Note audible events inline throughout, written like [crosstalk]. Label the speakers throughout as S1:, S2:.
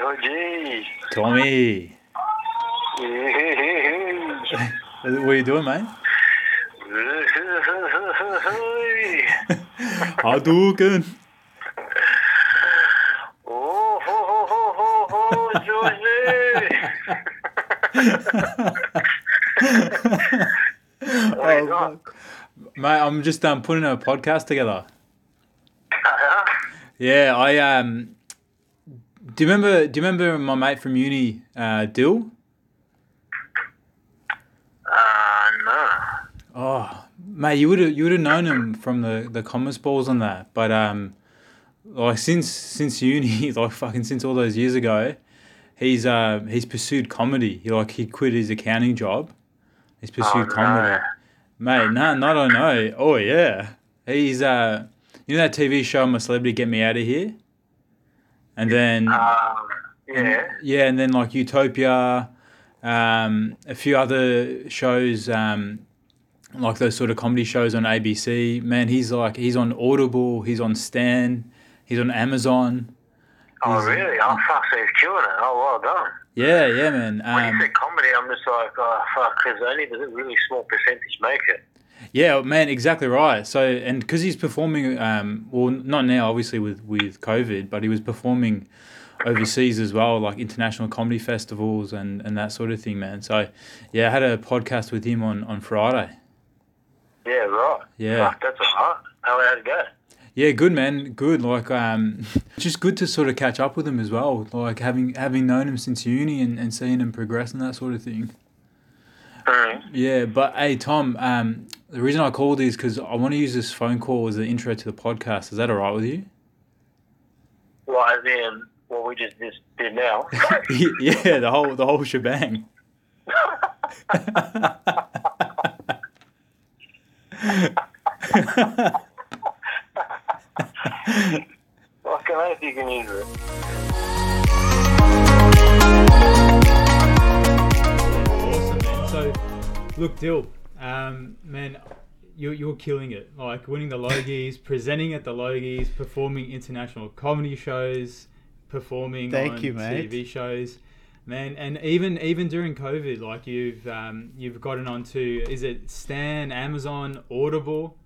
S1: Georgie.
S2: Tommy.
S1: Hey. [laughs]
S2: What are you doing, mate? [laughs] Hadouken.
S1: Oh, ho, ho, ho, ho, ho, Georgie. Are you doing?
S2: Mate, I'm just um, putting a podcast together.
S1: Uh-huh.
S2: Yeah, I um. Do you remember? Do you remember my mate from uni, uh, Dil?
S1: Uh, no.
S2: Oh, mate, you would have you would have known him from the the commerce balls and that. But um, like since since uni, [laughs] like fucking since all those years ago, he's uh he's pursued comedy. He like he quit his accounting job. He's pursued
S1: Oh,
S2: comedy.
S1: no.
S2: Mate, no, not I know. Oh yeah, he's uh, you know that TV show, I'm a Celebrity, Get Me Out of Here. And then
S1: Um, yeah.
S2: yeah, and then like Utopia, um, a few other shows, um, like those sort of comedy shows on ABC. Man, he's like he's on Audible, he's on Stan, he's on Amazon.
S1: Oh,
S2: He's-
S1: really? Oh, fuck, so he's killing it. Oh, well done.
S2: Yeah, yeah, man.
S1: When
S2: Um,
S1: you say comedy, I'm just like, oh, fuck, because only a really small percentage make it.
S2: Yeah, man, exactly right. So, and because he's performing, um, well, not now, obviously with with COVID, but he was performing overseas as well, like international comedy festivals and and that sort of thing, man. So, yeah, I had a podcast with him on on Friday.
S1: Yeah, right.
S2: Yeah.
S1: Fuck, that's right. How how'd it go?
S2: Yeah, good man, good. Like, um, [laughs] just good to sort of catch up with him as well. Like having having known him since uni and, and seeing him progress and that sort of thing.
S1: Mm.
S2: Yeah, but hey, Tom, um, the reason I called is because I want to use this phone call as the intro to the podcast. Is that all right with you?
S1: Well, as in what we just, just did now. [laughs] [laughs]
S2: yeah, the whole the whole shebang. [laughs]
S1: Fucking hell, if you can use it.
S2: Awesome, man. So, look, Dil, um, man, you're, you're killing it. Like winning the Logies, [laughs] presenting at the Logies, performing international comedy shows, performing
S3: Thank
S2: on
S3: you.
S2: TV shows. Man, and even even during COVID, like you've um, you've gotten onto is it Stan, Amazon, Audible?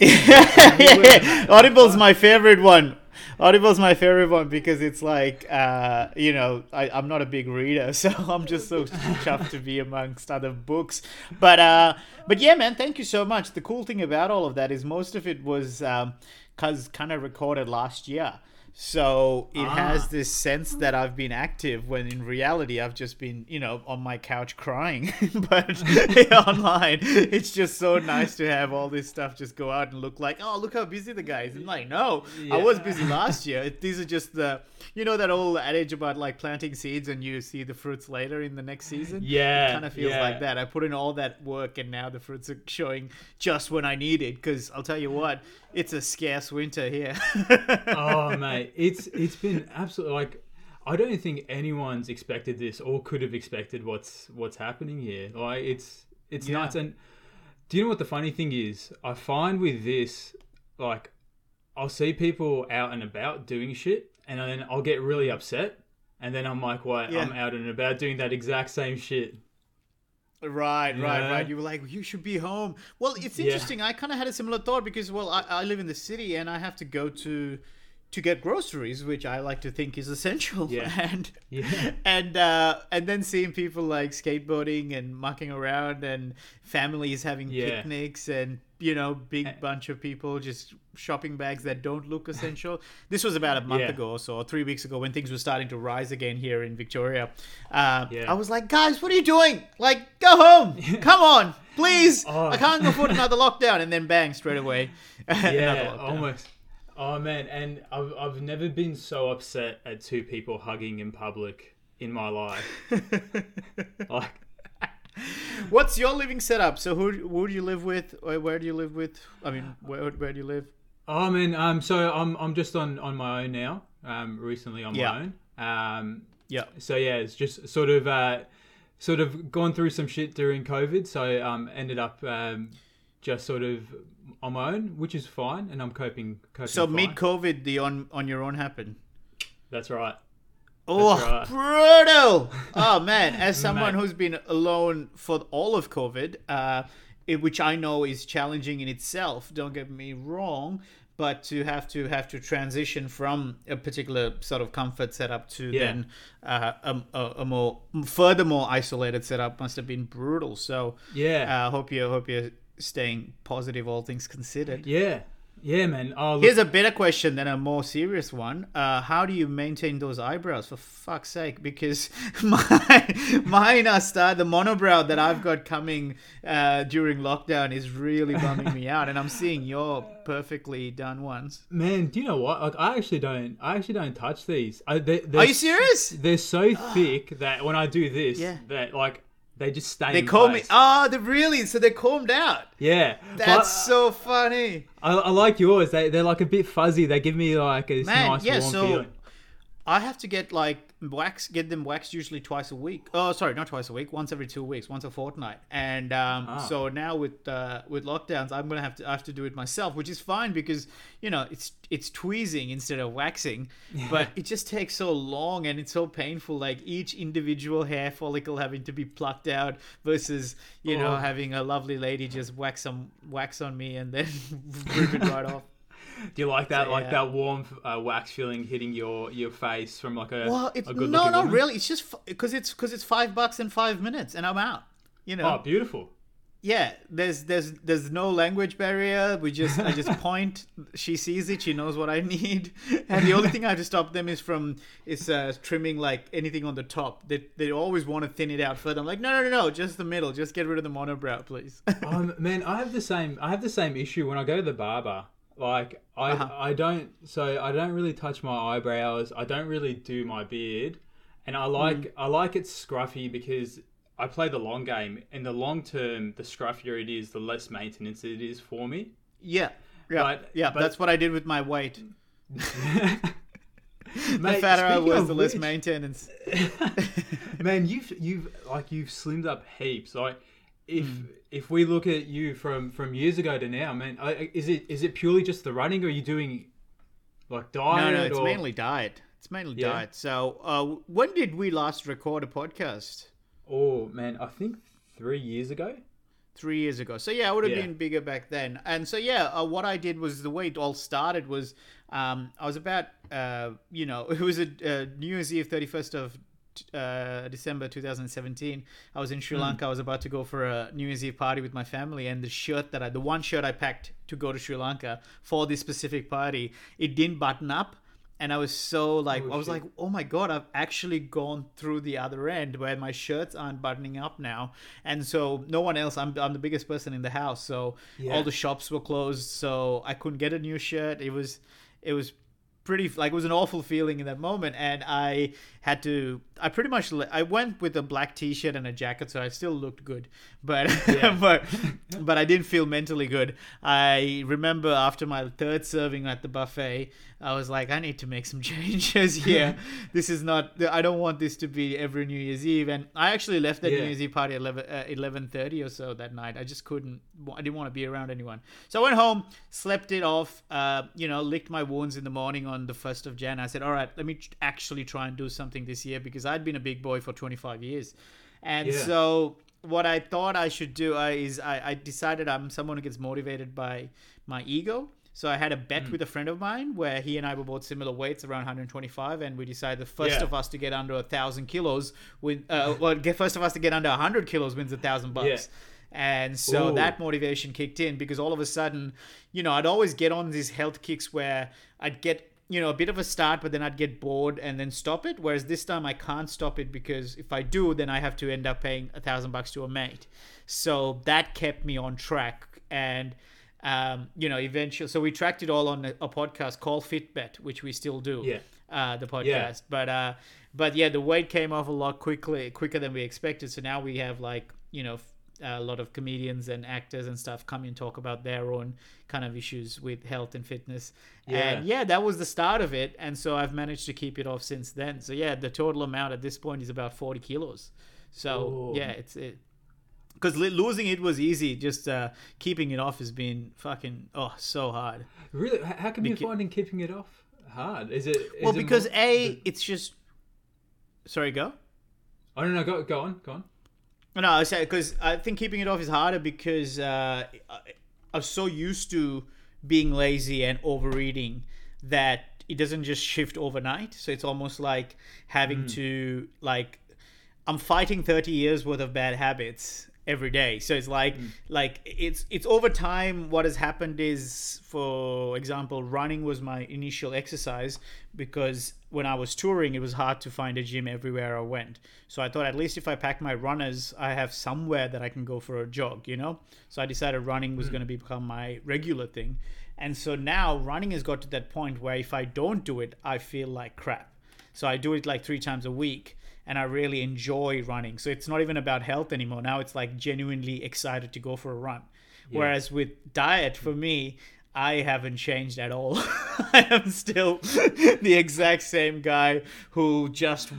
S2: [laughs]
S3: Audible's my favorite one. Audible's my favorite one because it's like, uh, you know, I, I'm not a big reader, [laughs] so I'm just so chuffed to be amongst other books. But uh, but yeah, man, thank you so much. The cool thing about all of that is most of it was um, cause kind of recorded last year. So it has
S2: Ah.
S3: this sense that I've been active when in reality I've just been, you know, on my couch crying. [laughs] but [laughs] online, it's just so nice to have all this stuff just go out and look like, oh, look how busy the guy is. I'm like, no, I was busy last year. These are just the, [laughs] you know, that old adage about like planting seeds and you see the fruits later in the next season.
S2: Yeah,
S3: it kind of feels
S2: yeah.
S3: like that. I put in all that work and now the fruits are showing just when I need it. Because I'll tell you what, it's a scarce winter here. [laughs]
S2: oh mate, it's it's been absolutely like I don't think anyone's expected this or could have expected what's what's happening here. Like it's it's
S3: Yeah.
S2: nuts. And do you know what the funny thing is? I find with this, like, I'll see people out and about doing shit, and then I'll get really upset, and then I'm like, "Why?
S3: Yeah.
S2: I'm out and about doing that exact same shit.
S3: Right, right,
S2: Yeah.
S3: right. You were like, you should be home. Well, it's
S2: Yeah.
S3: interesting. I kind of had a similar thought because, well, I, I live in the city and I have to go to to get groceries, which I like to think is essential.
S2: Yeah. [laughs]
S3: And
S2: Yeah.
S3: and uh, and then seeing people like skateboarding and mucking around and families having
S2: Yeah.
S3: picnics and you know big
S2: Eh.
S3: bunch of people just shopping bags that don't look essential. [laughs] this was about a month
S2: Yeah.
S3: ago or so, or three weeks ago when things were starting to rise again here in Victoria. Uh,
S2: Yeah.
S3: I was like, guys, what are you doing? Like, go home. [laughs] Come on, please. [laughs]
S2: Oh.
S3: I can't afford another lockdown. And then bang, straight away.
S2: Yeah, almost. Oh man, and I've I've never been so upset at two people hugging in public in my life. like,
S3: What's your living setup? So who who do you live with? Or where do you live with? I mean, where where do you live?
S2: oh man, um, so I'm I'm just on on my own now. Um, recently on
S3: Yeah.
S2: my own. Um,
S3: Yeah.
S2: so yeah, it's just sort of uh, sort of gone through some shit during COVID. So um, ended up um, just sort of on my own, which is fine, and I'm coping. coping
S3: So mid COVID, the on on your own happened.
S2: That's right.
S3: Oh,
S2: right.
S3: brutal! [laughs] Oh man, as someone who's been alone for all of COVID, uh, it, which I know is challenging in itself. Don't get me wrong, but to have to have to transition from a particular sort of comfort setup to
S2: Yeah.
S3: then uh, a, a, a more furthermore isolated setup must have been brutal. So
S2: Yeah.
S3: I uh, hope you hope you're staying positive, all things considered.
S2: yeah. Yeah, man. Oh, look,
S3: Here's a better question than a more serious one. Uh, how do you maintain those eyebrows? For fuck's sake, because [laughs] my mine are start the monobrow that I've got coming uh, during lockdown is really bumming me out, and I'm seeing [laughs] your perfectly done ones.
S2: man, do you know what? Like, I actually don't. I actually don't touch these. I, they, they're
S3: Are you serious?
S2: They're so thick that when I do this,
S3: Yeah.
S2: that like they just stay.
S3: They comb me. Oh, they really? So they're combed out.
S2: Yeah,
S3: That's
S2: But
S3: so funny.
S2: I, I like yours. They they're like a bit fuzzy. They give me like a
S3: Man,
S2: nice
S3: yeah,
S2: warm
S3: so-
S2: feeling.
S3: I have to get like wax, get them waxed usually twice a week. Oh, sorry, not twice a week. Once every two weeks, once a fortnight. And um,
S2: Ah.
S3: so now with uh, with lockdowns, I'm gonna have to I have to do it myself, which is fine because you know it's it's tweezing instead of waxing. But it just takes so long and it's so painful. Like each individual hair follicle having to be plucked out versus you know
S2: Oh.
S3: having a lovely lady just wax some wax on me and then [laughs] rip it right off.
S2: Do you like that?
S3: So,
S2: Like
S3: yeah.
S2: that warm uh, wax feeling hitting your your face from like a
S3: Well, it's
S2: a good
S3: no, not
S2: woman?
S3: really. It's just because it's because it's five bucks in five minutes, and I'm out. You know,
S2: Oh, beautiful.
S3: yeah. There's there's there's no language barrier. We just I just [laughs] point. She sees it. She knows what I need, and the only thing I have to stop them is from is uh, trimming like anything on the top. They they always want to thin it out further. I'm like, no, no, no, no, just the middle. Just get rid of the monobrow, please.
S2: um, man, I have the same. I have the same issue when I go to the barber. Like I,
S3: Uh-huh.
S2: I don't. So I don't really touch my eyebrows. I don't really do my beard, and I like
S3: Mm.
S2: I like it scruffy because I play the long game. In the long term, the scruffier it is, the less maintenance it is for me.
S3: yeah, yeah,
S2: But-
S3: yeah.
S2: but-
S3: that's what I did with my weight. [laughs] The
S2: Mate,
S3: fatter I was, the less
S2: which-
S3: maintenance. [laughs]
S2: Man, you've you've like you've slimmed up heaps. Like if
S3: Hmm.
S2: if we look at you from from years ago to now, man, is it is it purely just the running, or are you doing like diet?
S3: No, no, it's
S2: or...
S3: mainly diet. It's mainly
S2: Yeah.
S3: diet. So, uh, when did we last record a podcast?
S2: Oh man, I think three years ago.
S3: Three years ago. So yeah, I would have
S2: Yeah.
S3: been bigger back then. And so yeah, uh, what I did was the way it all started was um, I was about uh, you know [laughs] it was a uh, New Year's Eve, thirty first of uh, December 2017. I was in Sri Lanka. I was about to go for a New Year's Eve party with my family, and the shirt that I, the one shirt I packed to go to Sri Lanka for this specific party, it didn't button up. And I was so like,
S2: Oh,
S3: I was
S2: shit.
S3: like, oh my god, I've actually gone through the other end where my shirts aren't buttoning up now, and so no one else. I'm I'm the biggest person in the house, so
S2: Yeah.
S3: all the shops were closed, so I couldn't get a new shirt. It was it was pretty like it was an awful feeling in that moment and i had to i pretty much i went with a black t-shirt and a jacket so i still looked good. But
S2: Yeah. [laughs]
S3: but but i didn't feel mentally good. I remember after my third serving at the buffet i was like i need to make some [laughs] changes here. [laughs] This is not i don't want this to be every new year's eve. And i actually left that
S2: Yeah.
S3: new year's eve party at 11 uh, 11:30 or so that night. I just couldn't i didn't want to be around anyone. So i went home slept it off uh, you know licked my wounds in the morning on the 1st of jan. I said all right let me actually try and do something this year because i'd been a big boy for 25 years and
S2: Yeah.
S3: so what i thought i should do uh, is I, I decided i'm someone who gets motivated by my ego so I had a
S2: Mm.
S3: bet with a friend of mine where he and I were both similar weights, around 125, and we decided the first
S2: Yeah.
S3: of us to get under a thousand kilos win. Uh, well, get first of us to get under 100 kilos wins a thousand bucks. And so
S2: Ooh.
S3: that motivation kicked in because all of a sudden, you know, I'd always get on these health kicks where I'd get, you know, a bit of a start, but then I'd get bored and then stop it. Whereas this time I can't stop it because if I do, then I have to end up paying a thousand bucks to a mate. So that kept me on track. And, um, you know, eventually, so we tracked it all on a, a podcast called Fitbet, which we still do
S2: Yeah.
S3: uh, the podcast.
S2: Yeah.
S3: But uh, but yeah, the weight came off a lot quickly, quicker than we expected. So now we have like you know a lot of comedians and actors and stuff come and talk about their own kind of issues with health and fitness. And
S2: Yeah.
S3: yeah, that was the start of it. And so I've managed to keep it off since then. So yeah, the total amount at this point is about forty kilos. So
S2: Ooh.
S3: yeah, it's it. Because losing it was easy, just uh, keeping it off has been fucking oh so hard.
S2: Really, H- how come you're
S3: Beca-
S2: finding keeping it off hard? Is it? Is
S3: well
S2: it
S3: because
S2: more-
S3: a it's just Sorry, go.
S2: I don't know. Go go on. Go on.
S3: No, I say because I think keeping it off is harder because uh, I- I'm so used to being lazy and overeating that it doesn't just shift overnight. So it's almost like having to like I'm fighting 30 years worth of bad habits every day. So it's like mm. like it's it's over time what has happened is for example running was my initial exercise because when I was touring it was hard to find a gym everywhere I went. So I thought at least if I pack my runners I have somewhere that I can go for a jog, you know? So I decided running was mm. going to become my regular thing. And so now running has got to that point where if I don't do it I feel like crap. So I do it like three times a week and I really enjoy running. So it's not even about health anymore. Now it's like genuinely excited to go for a run. Whereas with diet, for me, I haven't changed at all. [laughs] I am still [laughs] the exact same guy who just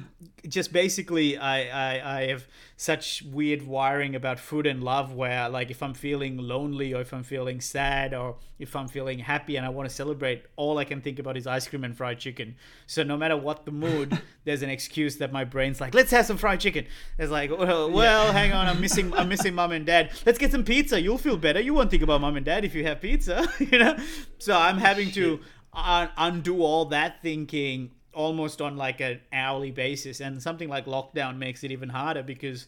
S3: just basically I, I I have such weird wiring about food and love where like if I'm feeling lonely or if I'm feeling sad or if I'm feeling happy and I want to celebrate, all I can think about is ice cream and fried chicken. So no matter what the mood, [laughs] there's an excuse that my brain's like, let's have some fried chicken. It's like, well, well [laughs] hang on, I'm missing I'm missing mom and dad. Let's get some pizza. You'll feel better. You won't think about mom and dad if you have pizza, [laughs] you know. So I'm having to un- undo all that thinking almost on like an hourly basis and something like lockdown makes it even harder because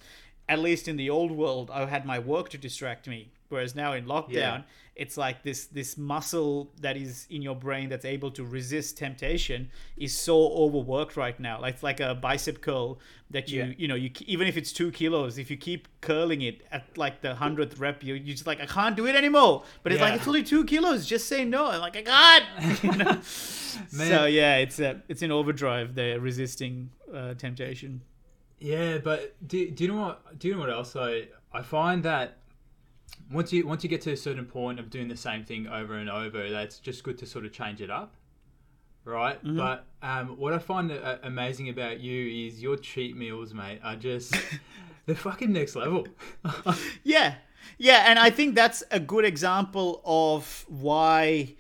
S3: at least in the old world i had my work to distract me whereas now in lockdown
S2: Yeah.
S3: It's like this this muscle that is in your brain that's able to resist temptation is so overworked right now like it's like a bicep curl that you
S2: Yeah.
S3: you know you even if it's two kilos if you keep curling it at like the hundredth rep you you just like i can't do it anymore but it's like it's only two kilos just say no i'm like i can't [laughs] you know? [laughs] so yeah it's a, it's in overdrive they're resisting uh, temptation
S2: Yeah, but do, do you know what? Do you know what else? I I find that once you once you get to a certain point of doing the same thing over and over, that's just good to sort of change it up, right? But um, what I find uh, amazing about you is your cheat meals, mate, are just [laughs] they're fucking next level. [laughs]
S3: Yeah. Yeah, and I think that's a good example of why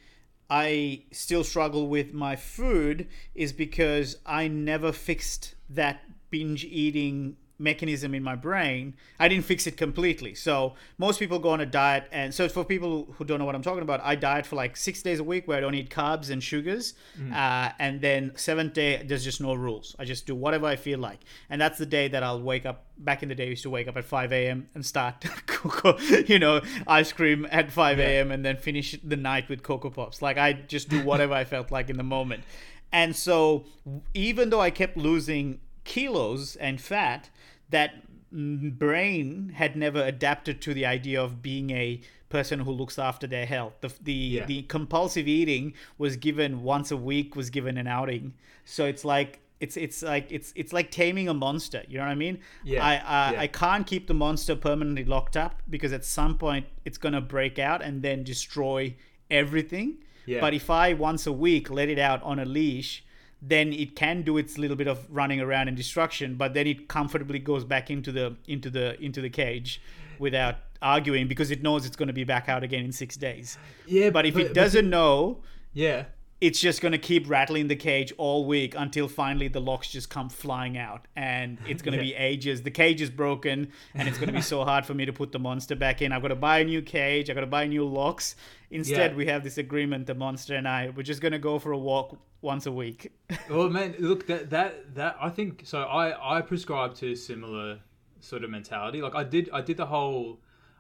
S3: I still struggle with my food is because I never fixed that binge eating mechanism in my brain. I didn't fix it completely. So most people go on a diet and so for people who don't know what I'm talking about, I diet for like 6 days a week where I don't eat carbs and sugars. Uh, and then seventh day there's just no rules. I just do whatever I feel like. And that's the day that I'll wake up back in the day I used to wake up at 5 a.m. and start [laughs] cocoa, you know, ice cream at 5 a.m. and then finish the night with Coco Pops. Like I just do whatever I felt like in the moment. And so even though I kept losing kilos and fat, that brain had never adapted to the idea of being a person who looks after their health. The the,
S2: Yeah.
S3: the compulsive eating was given once a week was given an outing. So it's like it's it's like it's it's like taming a monster. You know what I mean?
S2: Yeah,
S3: I I,
S2: yeah.
S3: I can't keep the monster permanently locked up because at some point it's gonna break out and then destroy everything.
S2: Yeah.
S3: But if I once a week let it out on a leash, then it can do its little bit of running around and destruction, but then it comfortably goes back into the into the into the cage without arguing because it knows it's going to be back out again in six days.
S2: Yeah,
S3: But if
S2: but-
S3: it doesn't know,
S2: yeah,
S3: it's just going to keep rattling the cage all week until finally the locks just come flying out and it's going to be ages the cage is broken and it's going to be so hard for me to put the monster back in i've got to buy a new cage i've got to buy new locks instead
S2: Yeah.
S3: we have this agreement the monster and i we're just going to go for a walk once a week [laughs]
S2: Well, man, look that that that I think so. I I prescribe to a similar sort of mentality. Like I did I did the whole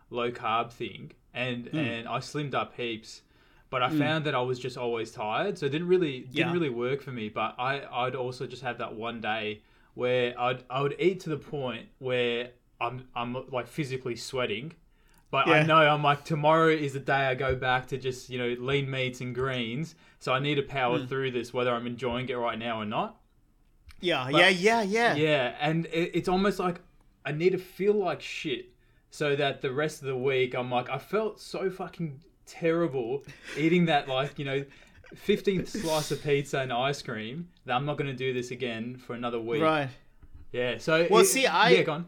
S2: low carb thing, and
S3: Hmm.
S2: and I slimmed up heaps, but I found that I was just always tired, so it didn't really didn't
S3: Yeah.
S2: really work for me. But I I'd also just have that one day where I'd I would eat to the point where I'm I'm like physically sweating. But I know I'm like tomorrow is the day I go back to just you know lean meats and greens. So I need to power
S3: Hmm.
S2: through this, whether I'm enjoying it right now or not.
S3: yeah
S2: But-
S3: yeah yeah yeah
S2: Yeah, and it, it's almost like I need to feel like shit, so that the rest of the week I'm like I felt so fucking terrible eating that like you know. 15th slice of pizza and ice cream that I'm not going to do this again for another week.
S3: right
S2: Yeah. So
S3: Well,
S2: it-
S3: see, I-
S2: yeah.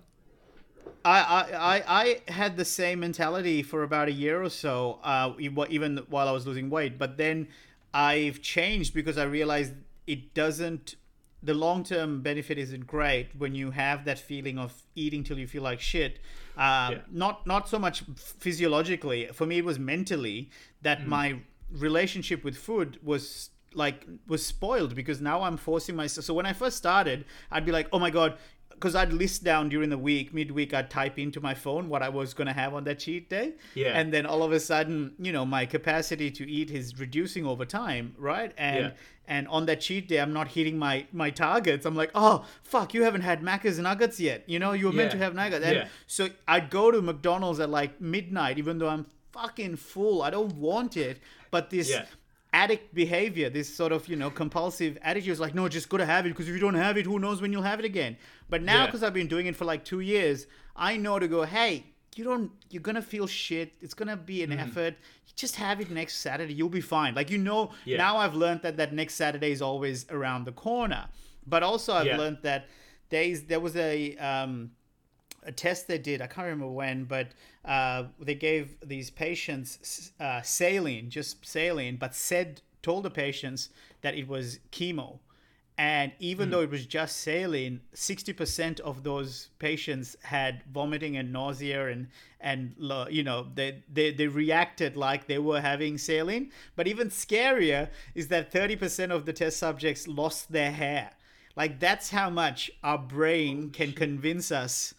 S3: I, I, I, I had the same mentality for about a year or so, uh, even while I was losing weight. But then I've changed because I realized it doesn't the long term benefit isn't great when you have that feeling of eating till you feel like shit. Uh,
S2: Yeah.
S3: Not not so much physiologically. For me, it was mentally that my relationship with food was like was spoiled because now I'm forcing myself. So when I first started, I'd be like, oh my god. Because I'd list down during the week, midweek, I'd type into my phone what I was going to have on that cheat day.
S2: Yeah.
S3: And then all of a sudden, you know, my capacity to eat is reducing over time, right? And
S2: Yeah.
S3: and on that cheat day, I'm not hitting my my targets. I'm like, oh fuck, you haven't had Macca's and nuggets yet. You know, you were meant to have nuggets. And
S2: Yeah.
S3: so I'd go to McDonald's at like midnight, even though I'm fucking full. I don't want it, but this.
S2: Yeah.
S3: Addict behavior, this sort of you know compulsive attitude is like, no, just gotta have it because if you don't have it, who knows when you'll have it again. But now,
S2: Yeah.
S3: because I've been doing it for like two years, I know to go, hey, you don't, you're gonna feel shit. It's gonna be
S2: Mm-hmm.
S3: an effort. Just have it next Saturday. You'll be fine. Like you know,
S2: Yeah.
S3: now I've learned that that next Saturday is always around the corner. But also, I've
S2: Yeah.
S3: learned that days there was a um, a test they did. I can't remember when, but uh, they gave these patients uh, saline, just saline, but said told the patients that it was chemo. And even though it was just saline, sixty percent of those patients had vomiting and nausea, and and you know they, they they reacted like they were having saline. But even scarier is that thirty percent of the test subjects lost their hair. Like that's how much our brain can convince us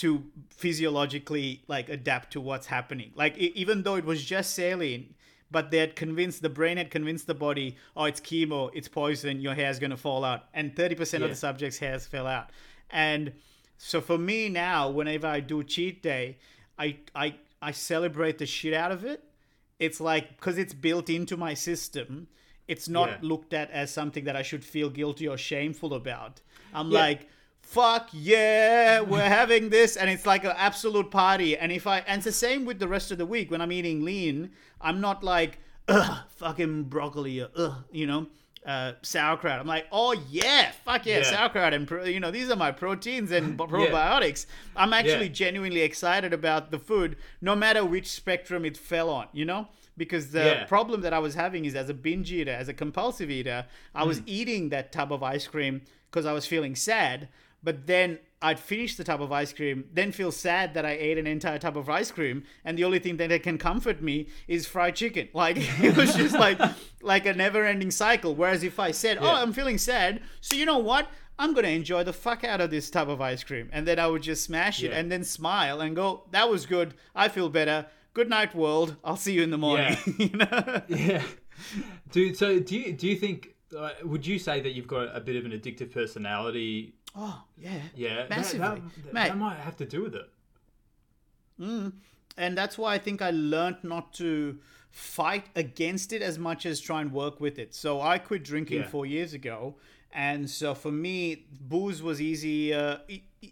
S3: to physiologically like adapt to what's happening. Like e- even though it was just saline, but they had convinced the brain had convinced the body, oh, it's chemo, it's poison, your hair's gonna fall out, and thirty percent of the subjects' hairs fell out. And so for me now, whenever I do cheat day, I I I celebrate the shit out of it. It's like because it's built into my system. It's not
S2: Yeah.
S3: looked at as something that I should feel guilty or shameful about. I'm
S2: Yeah.
S3: like, fuck yeah, we're having this, and it's like an absolute party. And if I, and it's the same with the rest of the week when I'm eating lean, I'm not like, ugh, fucking broccoli, or ugh, you know, uh, sauerkraut. I'm like, oh yeah, fuck yeah,
S2: Yeah.
S3: sauerkraut, and pro- you know, these are my proteins and probiotics. I'm actually
S2: Yeah.
S3: genuinely excited about the food, no matter which spectrum it fell on, you know. Because the
S2: Yeah.
S3: problem that I was having is as a binge eater, as a compulsive eater, I
S2: Mm.
S3: was eating that tub of ice cream because I was feeling sad. But then I'd finish the tub of ice cream, then feel sad that I ate an entire tub of ice cream, and the only thing that can comfort me is fried chicken. [laughs] Like it was just like like a never-ending cycle. Whereas if I said, "Oh, I'm feeling sad," so you know what? I'm gonna enjoy the fuck out of this tub of ice cream, and then I would just smash it
S2: Yeah.
S3: and then smile and go, "That was good. I feel better. Good night, world. I'll see you in the morning." [laughs] you know?
S2: Yeah, dude. So do you do you think? Uh, would you say that you've got a bit of an addictive personality?
S3: Oh yeah,
S2: Yeah, that-
S3: Massively.
S2: That, that,
S3: Mate.
S2: that might have to do with it.
S3: and that's why I think I learned not to fight against it as much as try and work with it. So I quit drinking
S2: Yeah.
S3: four years ago, and so for me, booze was easy uh,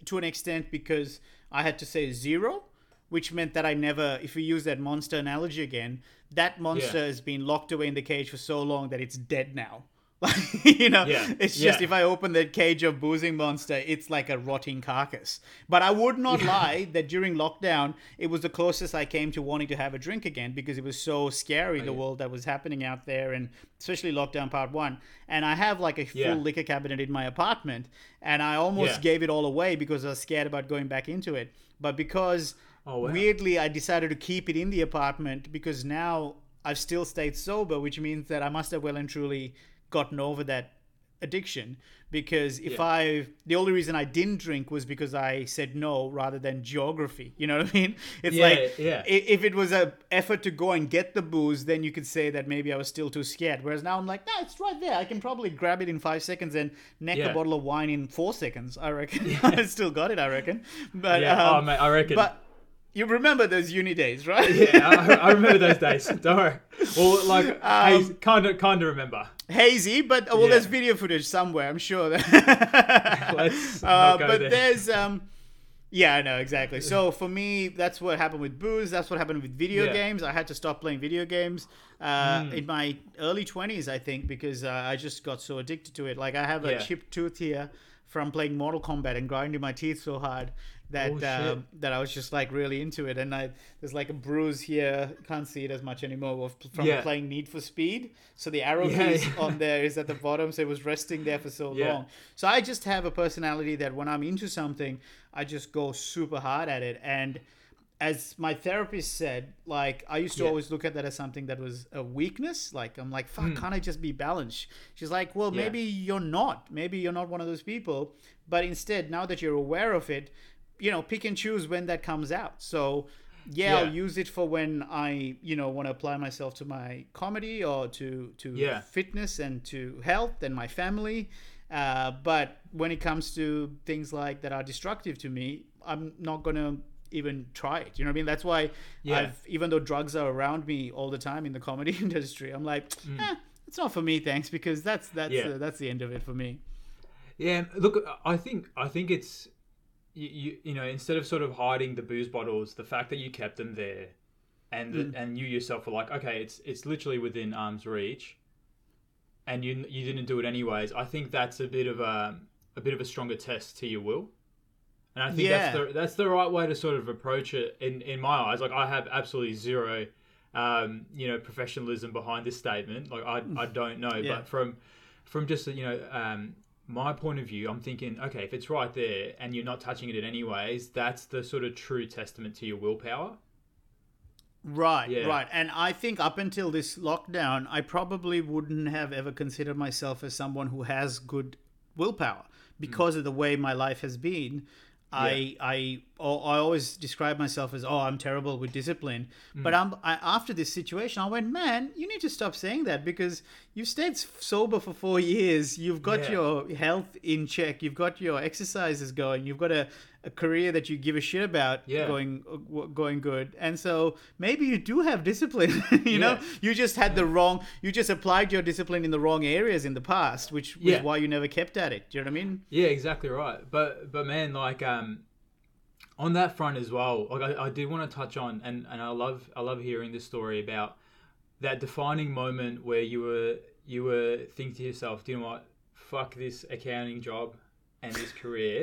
S3: to an extent because I had to say zero, which meant that I never. If we use that monster analogy again, that monster
S2: Yeah.
S3: has been locked away in the cage for so long that it's dead now. [laughs] Like you know,
S2: Yeah.
S3: it's just
S2: Yeah.
S3: if I open that cage of boozing monster, it's like a rotting carcass. But I would not lie that during lockdown, it was the closest I came to wanting to have a drink again because it was so scary oh, the
S2: yeah.
S3: world that was happening out there, and especially lockdown part one. And I have like a full liquor cabinet in my apartment, and I almost gave it all away because I was scared about going back into it. But because
S2: Oh, wow.
S3: weirdly I decided to keep it in the apartment because now I've still stayed sober, which means that I must have well and truly gotten over that addiction. Because if
S2: Yeah.
S3: I, the only reason I didn't drink was because I said no rather than geography. You know [laughs] what I mean? It's
S2: Yeah,
S3: like
S2: yeah.
S3: if it was a effort to go and get the booze, then you could say that maybe I was still too scared. Whereas now I'm like, no, it's right there. I can probably grab it in five seconds and neck a bottle of wine in four seconds. I reckon. [laughs] I still got it. I reckon. But
S2: Yeah.
S3: um,
S2: oh, mate, I reckon.
S3: but you remember those uni days, right?
S2: yeah, I, I remember those days. [laughs] Don't worry. Well, like,
S3: Um,
S2: kind of, kind of remember.
S3: Hazy, but well,
S2: Yeah.
S3: there's video footage somewhere. I'm sure. [laughs]
S2: Let's [laughs]
S3: uh, but
S2: there.
S3: there's um, yeah, I know exactly. So for me, that's what happened with booze. That's what happened with video
S2: Yeah.
S3: Games. I had to stop playing video games uh, in my early 20s, I think, because uh, I just got so addicted to it. Like I have a
S2: Yeah.
S3: chipped tooth here from playing Mortal Kombat and grinding my teeth so hard that
S2: Oh,
S3: um, that I was just like really into it. And I there's like a bruise here, can't see it as much anymore of- from
S2: Yeah.
S3: playing Need for Speed. So the arrow
S2: Yeah,
S3: keys
S2: yeah.
S3: on there is at the bottom, so it was resting there for so long. So I just have a personality that when I'm into something, I just go super hard at it. And as my therapist said, like I used to
S2: Yeah.
S3: always look at that as something that was a weakness. Like I'm like, fuck, can't I just be balanced? She's like, well.
S2: Yeah.
S3: maybe you're not. Maybe you're not one of those people. But instead, now that you're aware of it, you know, pick and choose when that comes out. So yeah, I'll use it for when I, you know, want to apply myself to my comedy or to to
S2: Yeah.
S3: fitness and to health and my family. Uh, but when it comes to things like that are destructive to me, I'm not gonna even try it. You know what I mean? That's why
S2: Yeah.
S3: I've even though drugs are around me all the time in the comedy [laughs] industry, I'm like, eh, it's not for me, thanks, because that's that's
S2: Mm. Yeah.
S3: uh, that's the end of it for me.
S2: Yeah, look, I think I think it's you, you you know instead of sort of hiding the booze bottles, the fact that you kept them there, and
S3: Mm.
S2: and you yourself were like, okay, it's it's literally within arm's reach, and you you didn't do it anyways. I think that's a bit of a a bit of a stronger test to your will, and I think that's the that's the right way to sort of approach it in in my eyes. Like I have absolutely zero. Um, you know, professionalism behind this statement. Like I, I don't know,
S3: Yeah.
S2: but from from just you know um, my point of view, I'm thinking, okay, if it's right there and you're not touching it in anyways, that's the sort of true testament to your willpower.
S3: Right,
S2: Yeah.
S3: right. And I think up until this lockdown, I probably wouldn't have ever considered myself as someone who has good willpower because mm. of the way my life has been. I I oh, I always describe myself as oh I'm terrible with discipline, mm. but I'm I, after this situation I went man you need to stop saying that because you've stayed sober for four years. You've got
S2: Yeah.
S3: your health in check. You've got your exercises going. You've got a, a career that you give a shit about
S2: Yeah.
S3: going uh, going good and so maybe you do have discipline [laughs] you know you just had the wrong you just applied your discipline in the wrong areas in the past which was
S2: Yeah.
S3: why you never kept at it do you know what I mean
S2: Yeah, exactly right. But but man, like um, on that front as well, like I, I did want to touch on, and and I love I love hearing this story about that defining moment where you were you were thinking to yourself, do you know what? Fuck this accounting job and this career.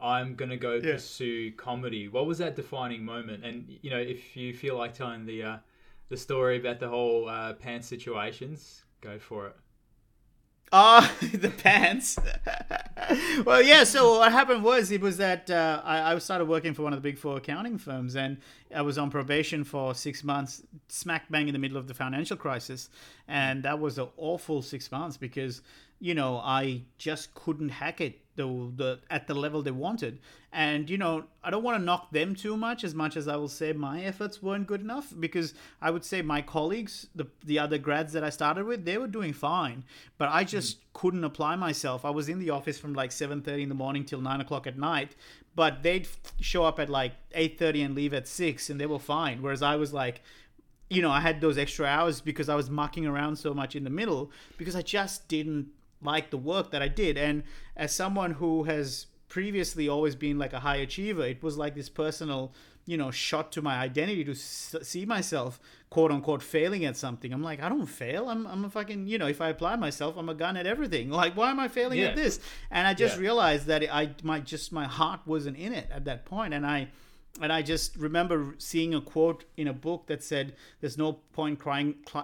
S2: I'm gonna go
S3: Yeah.
S2: pursue comedy. What was that defining moment? And you know, if you feel like telling the uh, the story about the whole uh, pants situations, go for it.
S3: Ah, [laughs] the pants. [laughs] well, yeah. So what happened was it was that uh, I, I started working for one of the big four accounting firms, and I was on probation for six months, smack bang in the middle of the financial crisis, and that was an awful six months because you know I just couldn't hack it the, the at the level they wanted, and you know I don't want to knock them too much as much as I will say my efforts weren't good enough because I would say my colleagues, the the other grads that I started with, they were doing fine, but I just mm. couldn't apply myself. I was in the office from like seven thirty in the morning till nine o'clock at night, but they'd show up at like eight thirty and leave at six, and they were fine. Whereas I was like, you know, I had those extra hours because I was mucking around so much in the middle because I just didn't like the work that I did. And as someone who has previously always been like a high achiever, it was like this personal, you know, shot to my identity to s- see myself quote unquote failing at something. I'm like, I don't fail. I'm, I'm a fucking, you know, if I apply myself, I'm a gun at everything. [laughs] Like, why am I failing
S2: Yeah.
S3: at this? And I just
S2: Yeah.
S3: realized that I, my, just my heart wasn't in it at that point. And I, and I just remember seeing a quote in a book that said, "There's no point crying, cli-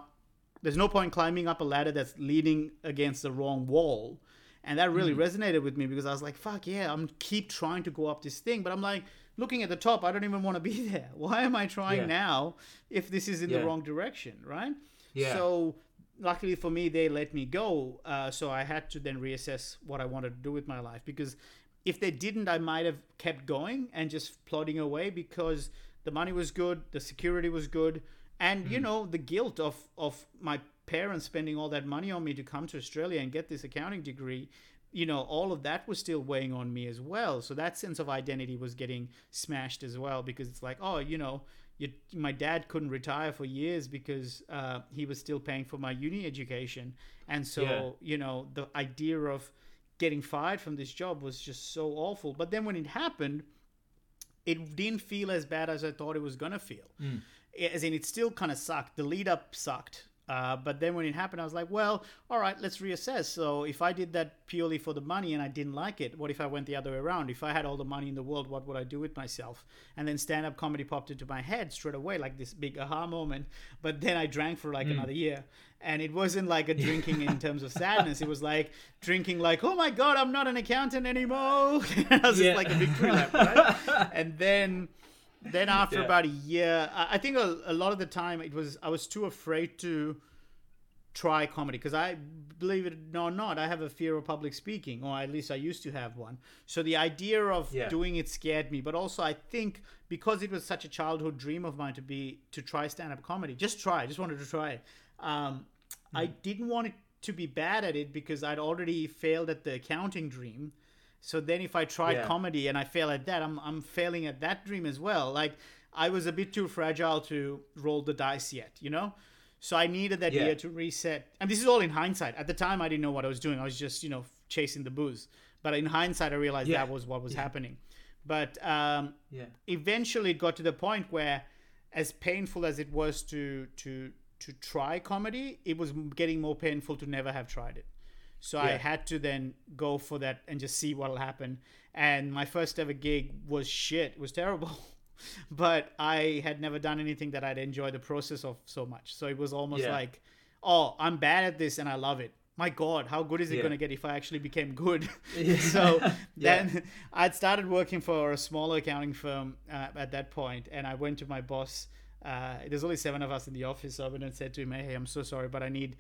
S3: there's no point climbing up a ladder that's leaning against the wrong wall." And that really resonated with me because I was like, "Fuck yeah, I'm keep trying to go up this thing," but I'm like, looking at the top, I don't even want to be [laughs] there. Why am I trying
S2: Yeah.
S3: now if this is in
S2: Yeah.
S3: the wrong direction, right?
S2: Yeah.
S3: So luckily for me, they let me go. Uh, so I had to then reassess what I wanted to do with my life because if they didn't, I might have kept going and just plodding away because the money was good, the security was good, and you know the guilt of of my parents spending all that money on me to come to Australia and get this accounting degree. You know, all of that was still weighing on me as well. So that sense of identity was getting smashed as well because it's like, oh, you know, you, my dad couldn't retire for years because uh, he was still paying for my uni education, and so
S2: Yeah.
S3: you know the idea of getting fired from this job was just so awful. But then when it happened, it didn't feel as bad as I thought it was gonna feel. As in, it still kind of sucked. The lead up sucked. Uh, but then when it happened, I was like, well, all right, let's reassess. So if I did that purely for the money and I didn't like it, what if I went the other way around? If I had all the money in the world, what would I do with myself? And then stand up comedy popped into my head straight away, like this big aha moment. But then I drank for like another year. And it wasn't like a [laughs] drinking in terms of sadness. It was like drinking, like, oh my God, I'm not an accountant anymore. [laughs] I was
S2: Yeah.
S3: just like a victory lap, right? [laughs] and then then [laughs] after
S2: Yeah.
S3: about a year i think a, a lot of the time it was i was too afraid to try comedy because i believe it or not i have a fear of public speaking or at least i used to have one so the idea of
S2: Yeah.
S3: doing it scared me but also i think because it was such a childhood dream of mine to be to try stand-up comedy just try just wanted to try um, i didn't want it to be bad at it because i'd already failed at the accounting dream so then if I tried
S2: Yeah.
S3: comedy and I fail at that, I'm I'm failing at that dream as well. Like I was a bit too fragile to roll the dice yet, you know? So I needed that
S2: Yeah.
S3: year to reset. And this is all in hindsight. At the time I didn't know what I was doing. I was just, you know, chasing the booze. But in hindsight I realized
S2: Yeah.
S3: that was what was happening. But um
S2: Yeah.
S3: eventually it got to the point where as painful as it was to to to try comedy it was getting more painful to never have tried it so i had to then go for that and just see what'll happen and my first ever gig was shit it was terrible [laughs] but i had never done anything that i'd enjoy the process of so much so it was almost
S2: Yeah.
S3: like oh i'm bad at this and i love it my god how good is it
S2: Yeah.
S3: going to get if i actually became good
S2: Yeah. [laughs] [laughs]
S3: so
S2: Yeah.
S3: then I'd started working for a smaller accounting firm uh, at that point, and I went to my boss. Uh, there's only seven of us in the office, so I went and said to him, "Hey, I'm so sorry, but I need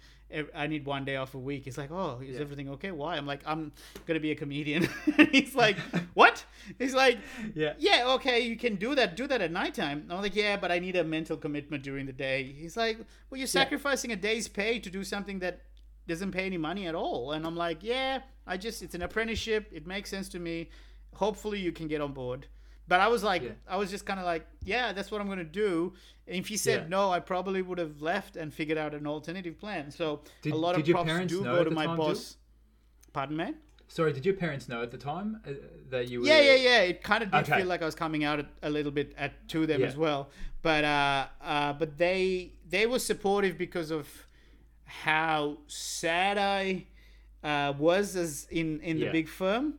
S3: I need one day off a week." He's like, "Oh, is
S2: Yeah.
S3: everything okay? Why?" I'm like, "I'm gonna be a comedian." [laughs] And he's like, [laughs] "What?" He's like,
S2: Yeah.
S3: yeah, okay, you can do that. Do that at nighttime. I'm like, yeah, but I need a mental commitment during the day. He's like, well, you're sacrificing a day's pay to do something that doesn't pay any money at all. And I'm like, yeah, I just, it's an apprenticeship. It makes sense to me. Hopefully you can get on board. But I was like,
S2: Yeah.
S3: I was just kind of like, yeah, that's what I'm going to do. And if he said
S2: Yeah.
S3: no, I probably would have left and figured out an alternative plan. So
S2: Did-
S3: a lot
S2: did
S3: of
S2: your
S3: props
S2: parents
S3: do
S2: know
S3: go to my boss. Pardon me?
S2: Sorry, did your parents know at the time uh, that you were?
S3: Yeah, yeah, yeah. It kind of did
S2: Okay.
S3: feel like I was coming out a, a little bit at to them
S2: Yeah.
S3: as well, but uh, uh, but they they were supportive because of how sad I uh, was as in in the
S2: Yeah.
S3: big firm,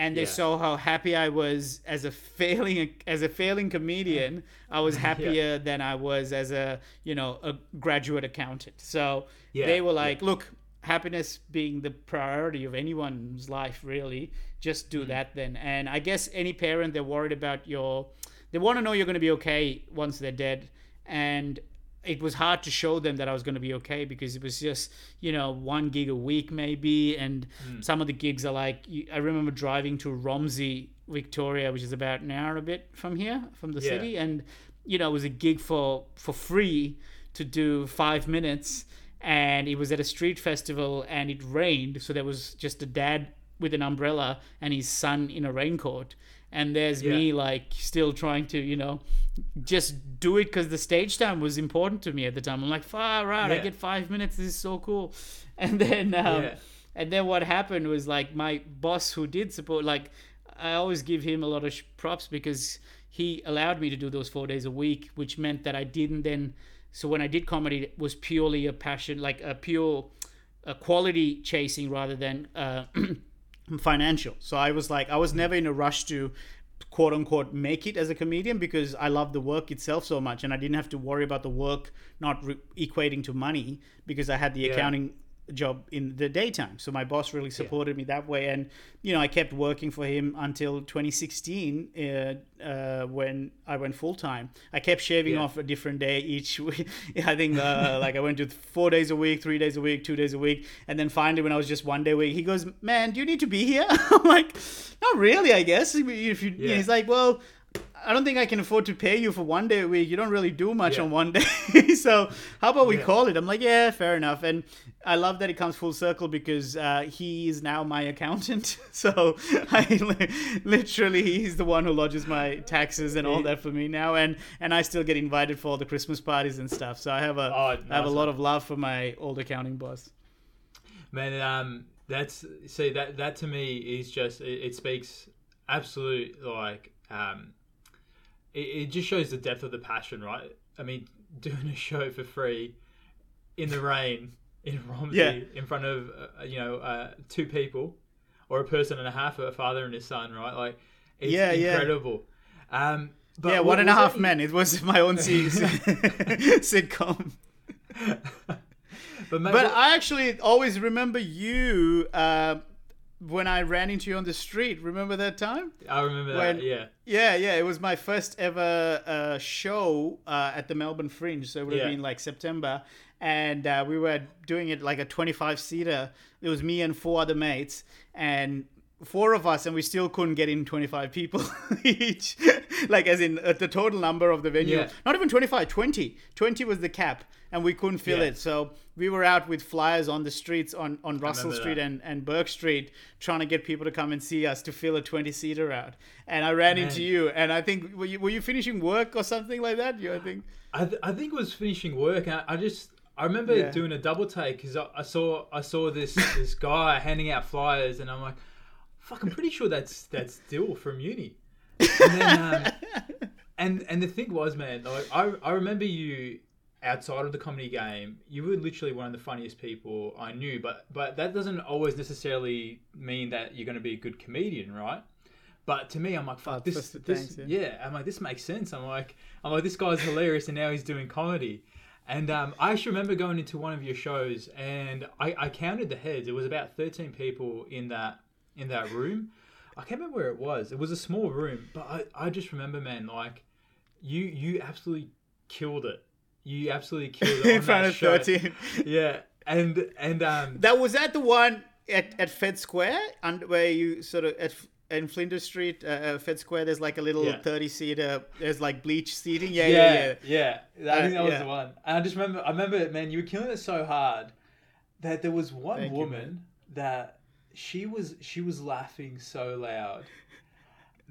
S3: and they
S2: Yeah.
S3: saw how happy I was as a failing as a failing comedian. I was [laughs] happier than I was as a you know a graduate accountant. So
S2: Yeah,
S3: they were
S2: yeah.
S3: like, look, happiness being the priority of anyone's life, really, just do mm-hmm. that then. And I guess any parent they're worried about your, they want to know you're going to be okay once they're dead, and it was hard to show them that I was going to be okay because it was just you know one gig a week maybe, and
S2: Mm.
S3: some of the gigs are like I remember driving to Romsey, Victoria, which is about an hour and a bit from here, from the
S2: Yeah.
S3: city, and you know it was a gig for for free to do five minutes. And it was at a street festival and it rained. So there was just a dad with an umbrella and his son in a raincoat and there's me like still trying to you know just do it because the stage time was important to me at the time. I'm like far out i get five minutes. This is so cool. [laughs] And then um,
S2: Yeah.
S3: and then what happened was like my boss who did support like i always give him a lot of sh- props because he allowed me to do those four days a week which meant that i didn't then so when i did comedy it was purely a passion like a pure a quality chasing rather than uh, [clears throat] financial so i was like i was mm. never in a rush to quote unquote make it as a comedian because I love the work itself so much and I didn't have to worry about the work not re- equating to money because I had the
S2: Yeah.
S3: accounting job in the daytime. So my boss really supported me that way and you know I kept working for him until 2016 uh, uh, when I went full time. I kept shaving
S2: Yeah.
S3: off a different day each [laughs] week. I think uh, [laughs] like I went to 4 days a week, 3 days a week, 2 days a week and then finally when I was just one day a week he goes, "Man, do you need to be here?" [laughs] I'm like, "Not really, I guess." If you
S2: Yeah.
S3: he's like, "Well, I don't think I can afford to pay you for one day a week. You don't really do much
S2: Yeah.
S3: on one [laughs] day. [laughs] so how about we
S2: Yeah.
S3: call it? I'm like, yeah, fair enough. And I love that it comes full circle because uh, he is now my accountant. [laughs] So I li- literally, he's the one who lodges my taxes and all that for me now. And, and I still get invited for all the Christmas parties and stuff. So I have a,
S2: Oh,
S3: I have a
S2: nice
S3: lot of love for my old accounting boss.
S2: Man, um, that's see that that to me is just it, it speaks absolute like um, it, it just shows the depth of the passion, right? I mean, [laughs] doing a show for free in the rain in Romsey
S3: Yeah.
S2: in front of uh, you know uh, two people or a person and a half, a father and his son, right? Like it's
S3: Yeah, yeah.
S2: incredible. Um, but
S3: yeah,
S2: one and a half
S3: one and a
S2: was
S3: half
S2: that-
S3: men. It was [laughs] my own [laughs] sitcom.
S2: But,
S3: But
S2: what-
S3: I actually always remember you uh, when I ran into you on the street. Remember that time?
S2: I remember
S3: when-
S2: that. Yeah,
S3: Yeah, yeah. It was my first ever uh, show uh, at the Melbourne Fringe, so it would have
S2: Yeah.
S3: been like September, and uh, we were doing it like a twenty-five seater. It was me and four other mates, and four of us, and we still couldn't get in twenty-five people [laughs] each. like as in uh, the total number of the venue,
S2: Yeah.
S3: not even 25, 20. 20 was the cap, and we couldn't fill
S2: Yeah.
S3: it. So we were out with flyers on the streets on on Russell Street
S2: that.
S3: and, and Bourke Street trying to get people to come and see us to fill a 20 seater out. And I ran into you, and I think, were you, were you finishing work or something like that? You, I think.
S2: I, th- I think it was finishing work. And I, I just I remember
S3: Yeah.
S2: doing a double take because I, I saw I saw this this guy handing out flyers, and I'm like, fuck, I'm pretty sure that's that's Dil from uni. And then, um, [laughs] and and the thing was, man, like I I remember you outside of the comedy game, you were literally one of the funniest people I knew. But but that doesn't always necessarily mean that you're going to be a good comedian, right? But to me, I'm like, fuck, this, yeah.
S3: yeah.
S2: I'm like, this makes sense. I'm like, I'm like, this guy's hilarious, and now he's doing comedy. And um, I actually remember going into one of your shows, and I, I counted the heads. It was about 13 people in that in that room. I can't remember where it was. It was a small room, but I, I just remember, man, like you you absolutely killed it. You absolutely killed it [laughs]
S3: in
S2: on
S3: front
S2: that
S3: of
S2: show.
S3: 13.
S2: Yeah, and and um,
S3: That was that the one at, at Fed Square, and where you sort of at in Flinders Street, uh, uh, Fed Square. There's like a little
S2: Yeah.
S3: 30 seater. There's like bleach seating. Yeah, yeah, yeah.
S2: yeah, yeah. I think
S3: Uh,
S2: that was
S3: yeah.
S2: the one. And I just remember, I remember, man, you were killing it so hard that there was one
S3: Thank you,
S2: woman that she was she was laughing so loud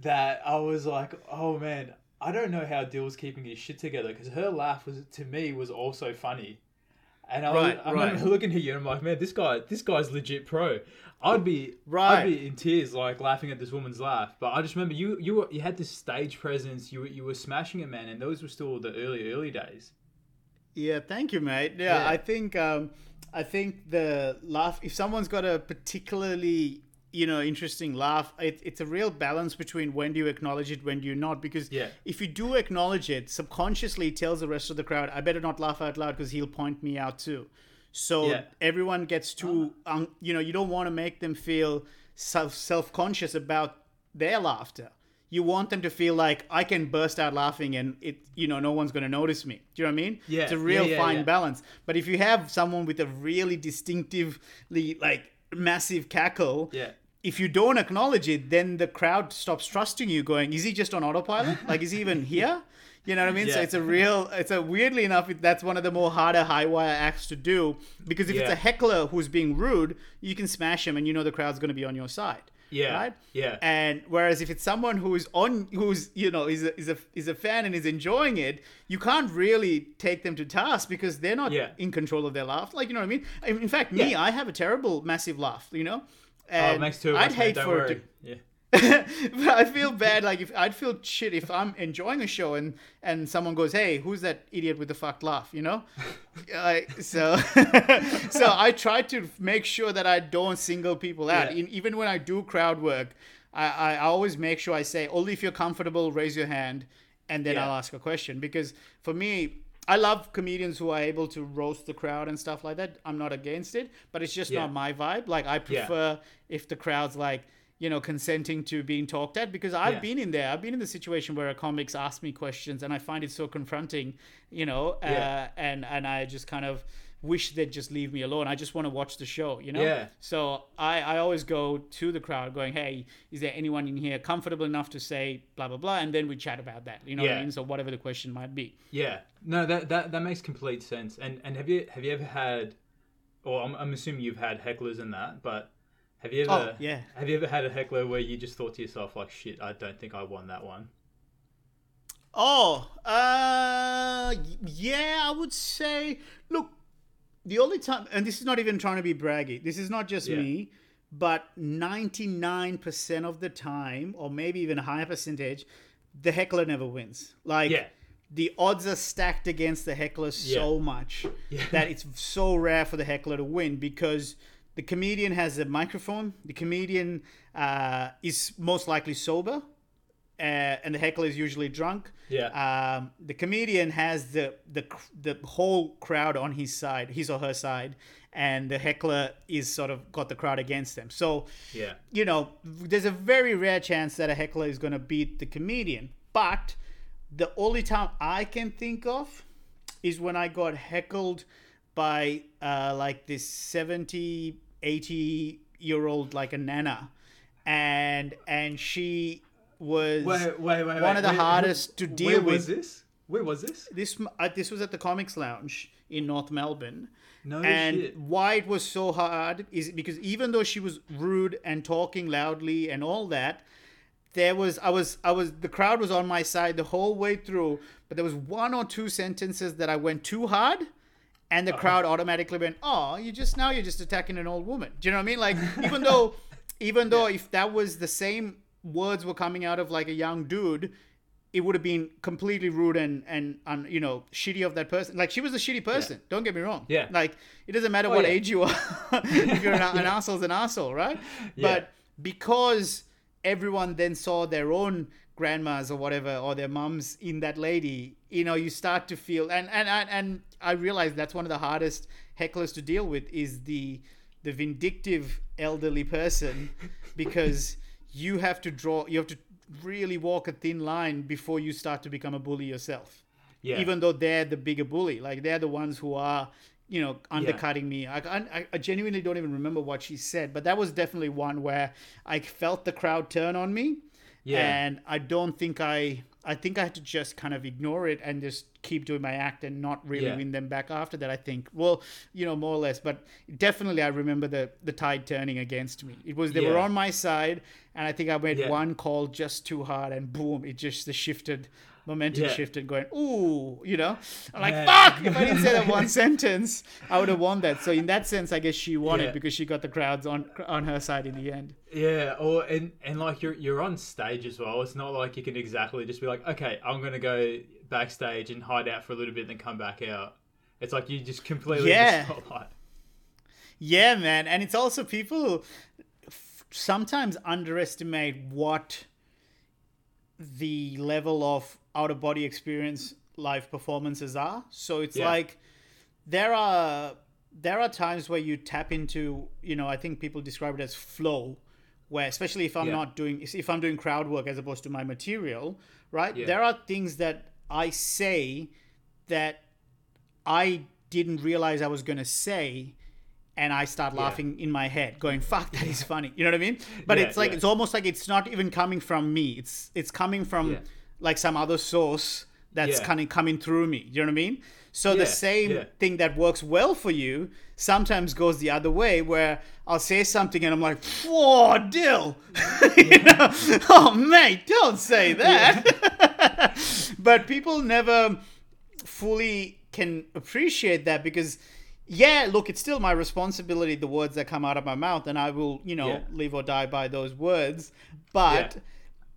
S2: that I was like, oh man, I don't know how Dil's keeping his shit together because her laugh was to me was also funny. And I, was,
S3: Right,
S2: I
S3: right. [laughs]
S2: looking at you and I'm like, man, this guy, this guy's legit pro. I'd be,
S3: Right.
S2: I'd be in tears, like laughing at this woman's laugh. But I just remember you, you, were, you had this stage presence. You, were- you were smashing it, man. And those were still the early, early days.
S3: Yeah, thank you, mate. Yeah,
S2: Yeah.
S3: I think um, I think the laugh. If someone's got a particularly you know interesting laugh, it, it's a real balance between when do you acknowledge it, when do you not. Because
S2: Yeah.
S3: if you do acknowledge it, subconsciously it tells the rest of the crowd, I better not laugh out loud because he'll point me out too. So
S2: Yeah.
S3: everyone gets to, um, you know, you don't want to make them feel self self conscious about their laughter. You want them to feel like I can burst out laughing and it, you know, no one's going to notice me. Do you know what I mean?
S2: Yeah,
S3: It's a real
S2: yeah,
S3: fine
S2: yeah.
S3: balance. But if you have someone with a really distinctively like massive cackle,
S2: Yeah.
S3: if you don't acknowledge it, then the crowd stops trusting you. Going, is he just on autopilot? [laughs] like, is he even here? You know what I mean? So
S2: Yeah.
S3: it's a real, it's a weirdly enough, that's one of the more harder high wire acts to do because if it's a heckler who's being rude, you can smash him and you know the crowd's going to be on your side.
S2: Yeah.
S3: Right.
S2: Yeah.
S3: And whereas if it's someone who's on, who's you know is a, is a is a fan and is enjoying it, you can't really take them to task because they're not
S2: Yeah.
S3: in control of their laugh. Like you know what I mean? In fact, me,
S2: Yeah.
S3: I have a terrible, massive laugh. You know.
S2: oh,
S3: And
S2: it makes two of
S3: I'd hate for
S2: worry.
S3: it to
S2: Yeah. [laughs]
S3: but I feel bad. Like if I'd feel shit if I'm enjoying a show and and someone goes, "Hey, who's that idiot with the fucked laugh?" You know, [laughs] I, so [laughs] so I try to make sure that I don't single people out.
S2: Yeah.
S3: In, even when I do crowd work, I, I always make sure I say, "Only if you're comfortable, raise your hand," and then
S2: Yeah.
S3: I'll ask a question. Because for me. I love comedians who are able to roast the crowd and stuff like that. I'm not against it, but it's just
S2: Yeah.
S3: not my vibe. Like I prefer if the crowd's like, you know, consenting to being talked at because I've
S2: Yeah.
S3: been in there. I've been in the situation where a comics ask me questions and I find it so confronting, you know, uh, and and I just kind of wish they'd just leave me alone. I just want to watch the show, you know.
S2: Yeah.
S3: So I I always go to the crowd going, hey, is there anyone in here comfortable enough to say blah blah blah, and then we chat about that. You know what I
S2: Yeah.
S3: mean? So whatever the question might be.
S2: Yeah, no, that that that makes complete sense. And and have you have you ever had, or I'm, I'm assuming you've had hecklers in that, but have you ever?
S3: Oh, yeah.
S2: Have you ever had a heckler where you just thought to yourself like, shit, I don't think I won that one.
S3: Oh, uh, yeah, I would say. Look, the only time, and this is not even trying to be braggy. This is not just
S2: Yeah.
S3: me, but ninety-nine percent of the time, or maybe even a higher percentage, the heckler never wins. Like,
S2: Yeah.
S3: the odds are stacked against the heckler so
S2: Yeah.
S3: much
S2: Yeah.
S3: that it's so rare for the heckler to win because the comedian has a microphone. The comedian uh, is most likely sober, uh, and the heckler is usually drunk.
S2: Yeah.
S3: Um, the comedian has the the the whole crowd on his side, his or her side, and the heckler is sort of got the crowd against them. So
S2: Yeah.
S3: you know, there's a very rare chance that a heckler is going to beat the comedian. But the only time I can think of is when I got heckled by uh, like this 70, 80 year old, like a nana. And, and she was
S2: Wait, wait, wait.
S3: one of the
S2: Where-
S3: hardest to
S2: where
S3: deal
S2: was
S3: with.
S2: this? Where was this?
S3: This, uh, this was at the Comics Lounge in North Melbourne
S2: No
S3: and
S2: shit.
S3: why it was so hard is because even though she was rude and talking loudly and all that there was i was i was the crowd was on my side the whole way through but there was one or two sentences that i went too hard and the crowd automatically went oh you just now you're just attacking an old woman do you know what i mean like [laughs] even though even though if that was the same words were coming out of like a young dude it would have been completely rude and and, and you know shitty of that person. Like she was a shitty person. Don't get me wrong.
S2: Yeah.
S3: Like it doesn't matter
S2: Oh,
S3: what
S2: yeah.
S3: age you are. [laughs] if you're an, [laughs] an asshole's an asshole, right? But because everyone then saw their own grandmas or whatever or their mums in that lady, you know, you start to feel and and and, and I realized that's one of the hardest hecklers to deal with is the the vindictive elderly person [laughs] because you have to draw you have to really walk a thin line before you start to become a bully yourself
S2: Yeah.
S3: even though they're the bigger bully like they're the ones who are you know undercutting me I, I, I genuinely don't even remember what she said but that was definitely one where i felt the crowd turn on me
S2: Yeah.
S3: and i don't think i i think i had to just kind of ignore it and just keep doing my act and not really
S2: Yeah.
S3: win them back after that i think well you know more or less but definitely i remember the the tide turning against me it was they were on my side and i think i made
S2: Yeah.
S3: one call just too hard and boom it just the shifted momentum
S2: Yeah.
S3: shifted going ooh you know i'm like
S2: Man.
S3: fuck if i didn't say that one [laughs] sentence i would have won that so in that sense i guess she won
S2: Yeah.
S3: it because she got the crowds on on her side in the end
S2: Yeah, or and and like you're you're on stage as well. It's not like you can exactly just be like, okay, I'm gonna go backstage and hide out for a little bit and then come back out. It's like you just completely
S3: Yeah.
S2: just.
S3: Yeah, man, and it's also people sometimes underestimate what the level of out of body experience live performances are. So it's
S2: Yeah.
S3: like there are there are times where you tap into, you know, I think people describe it as flow, where especially if I'm
S2: Yeah.
S3: not doing if I'm doing crowd work as opposed to my material, right?
S2: Yeah.
S3: There are things that I say that I didn't realize I was going to say and I start laughing in my head going fuck that is [laughs] funny you know what I mean but
S2: Yeah,
S3: it's like
S2: yeah.
S3: it's almost like it's not even coming from me it's it's coming from
S2: Yeah.
S3: Like some other source that's
S2: Yeah.
S3: kind of coming through me you know what I mean so
S2: Yeah,
S3: the same
S2: yeah.
S3: thing that works well for you sometimes goes the other way where I'll say something and I'm like whoa Dil [laughs] you know? oh mate don't say that [laughs] but people never fully can appreciate that because yeah look it's still my responsibility the words that come out of my mouth and i will you know live or die by those words but.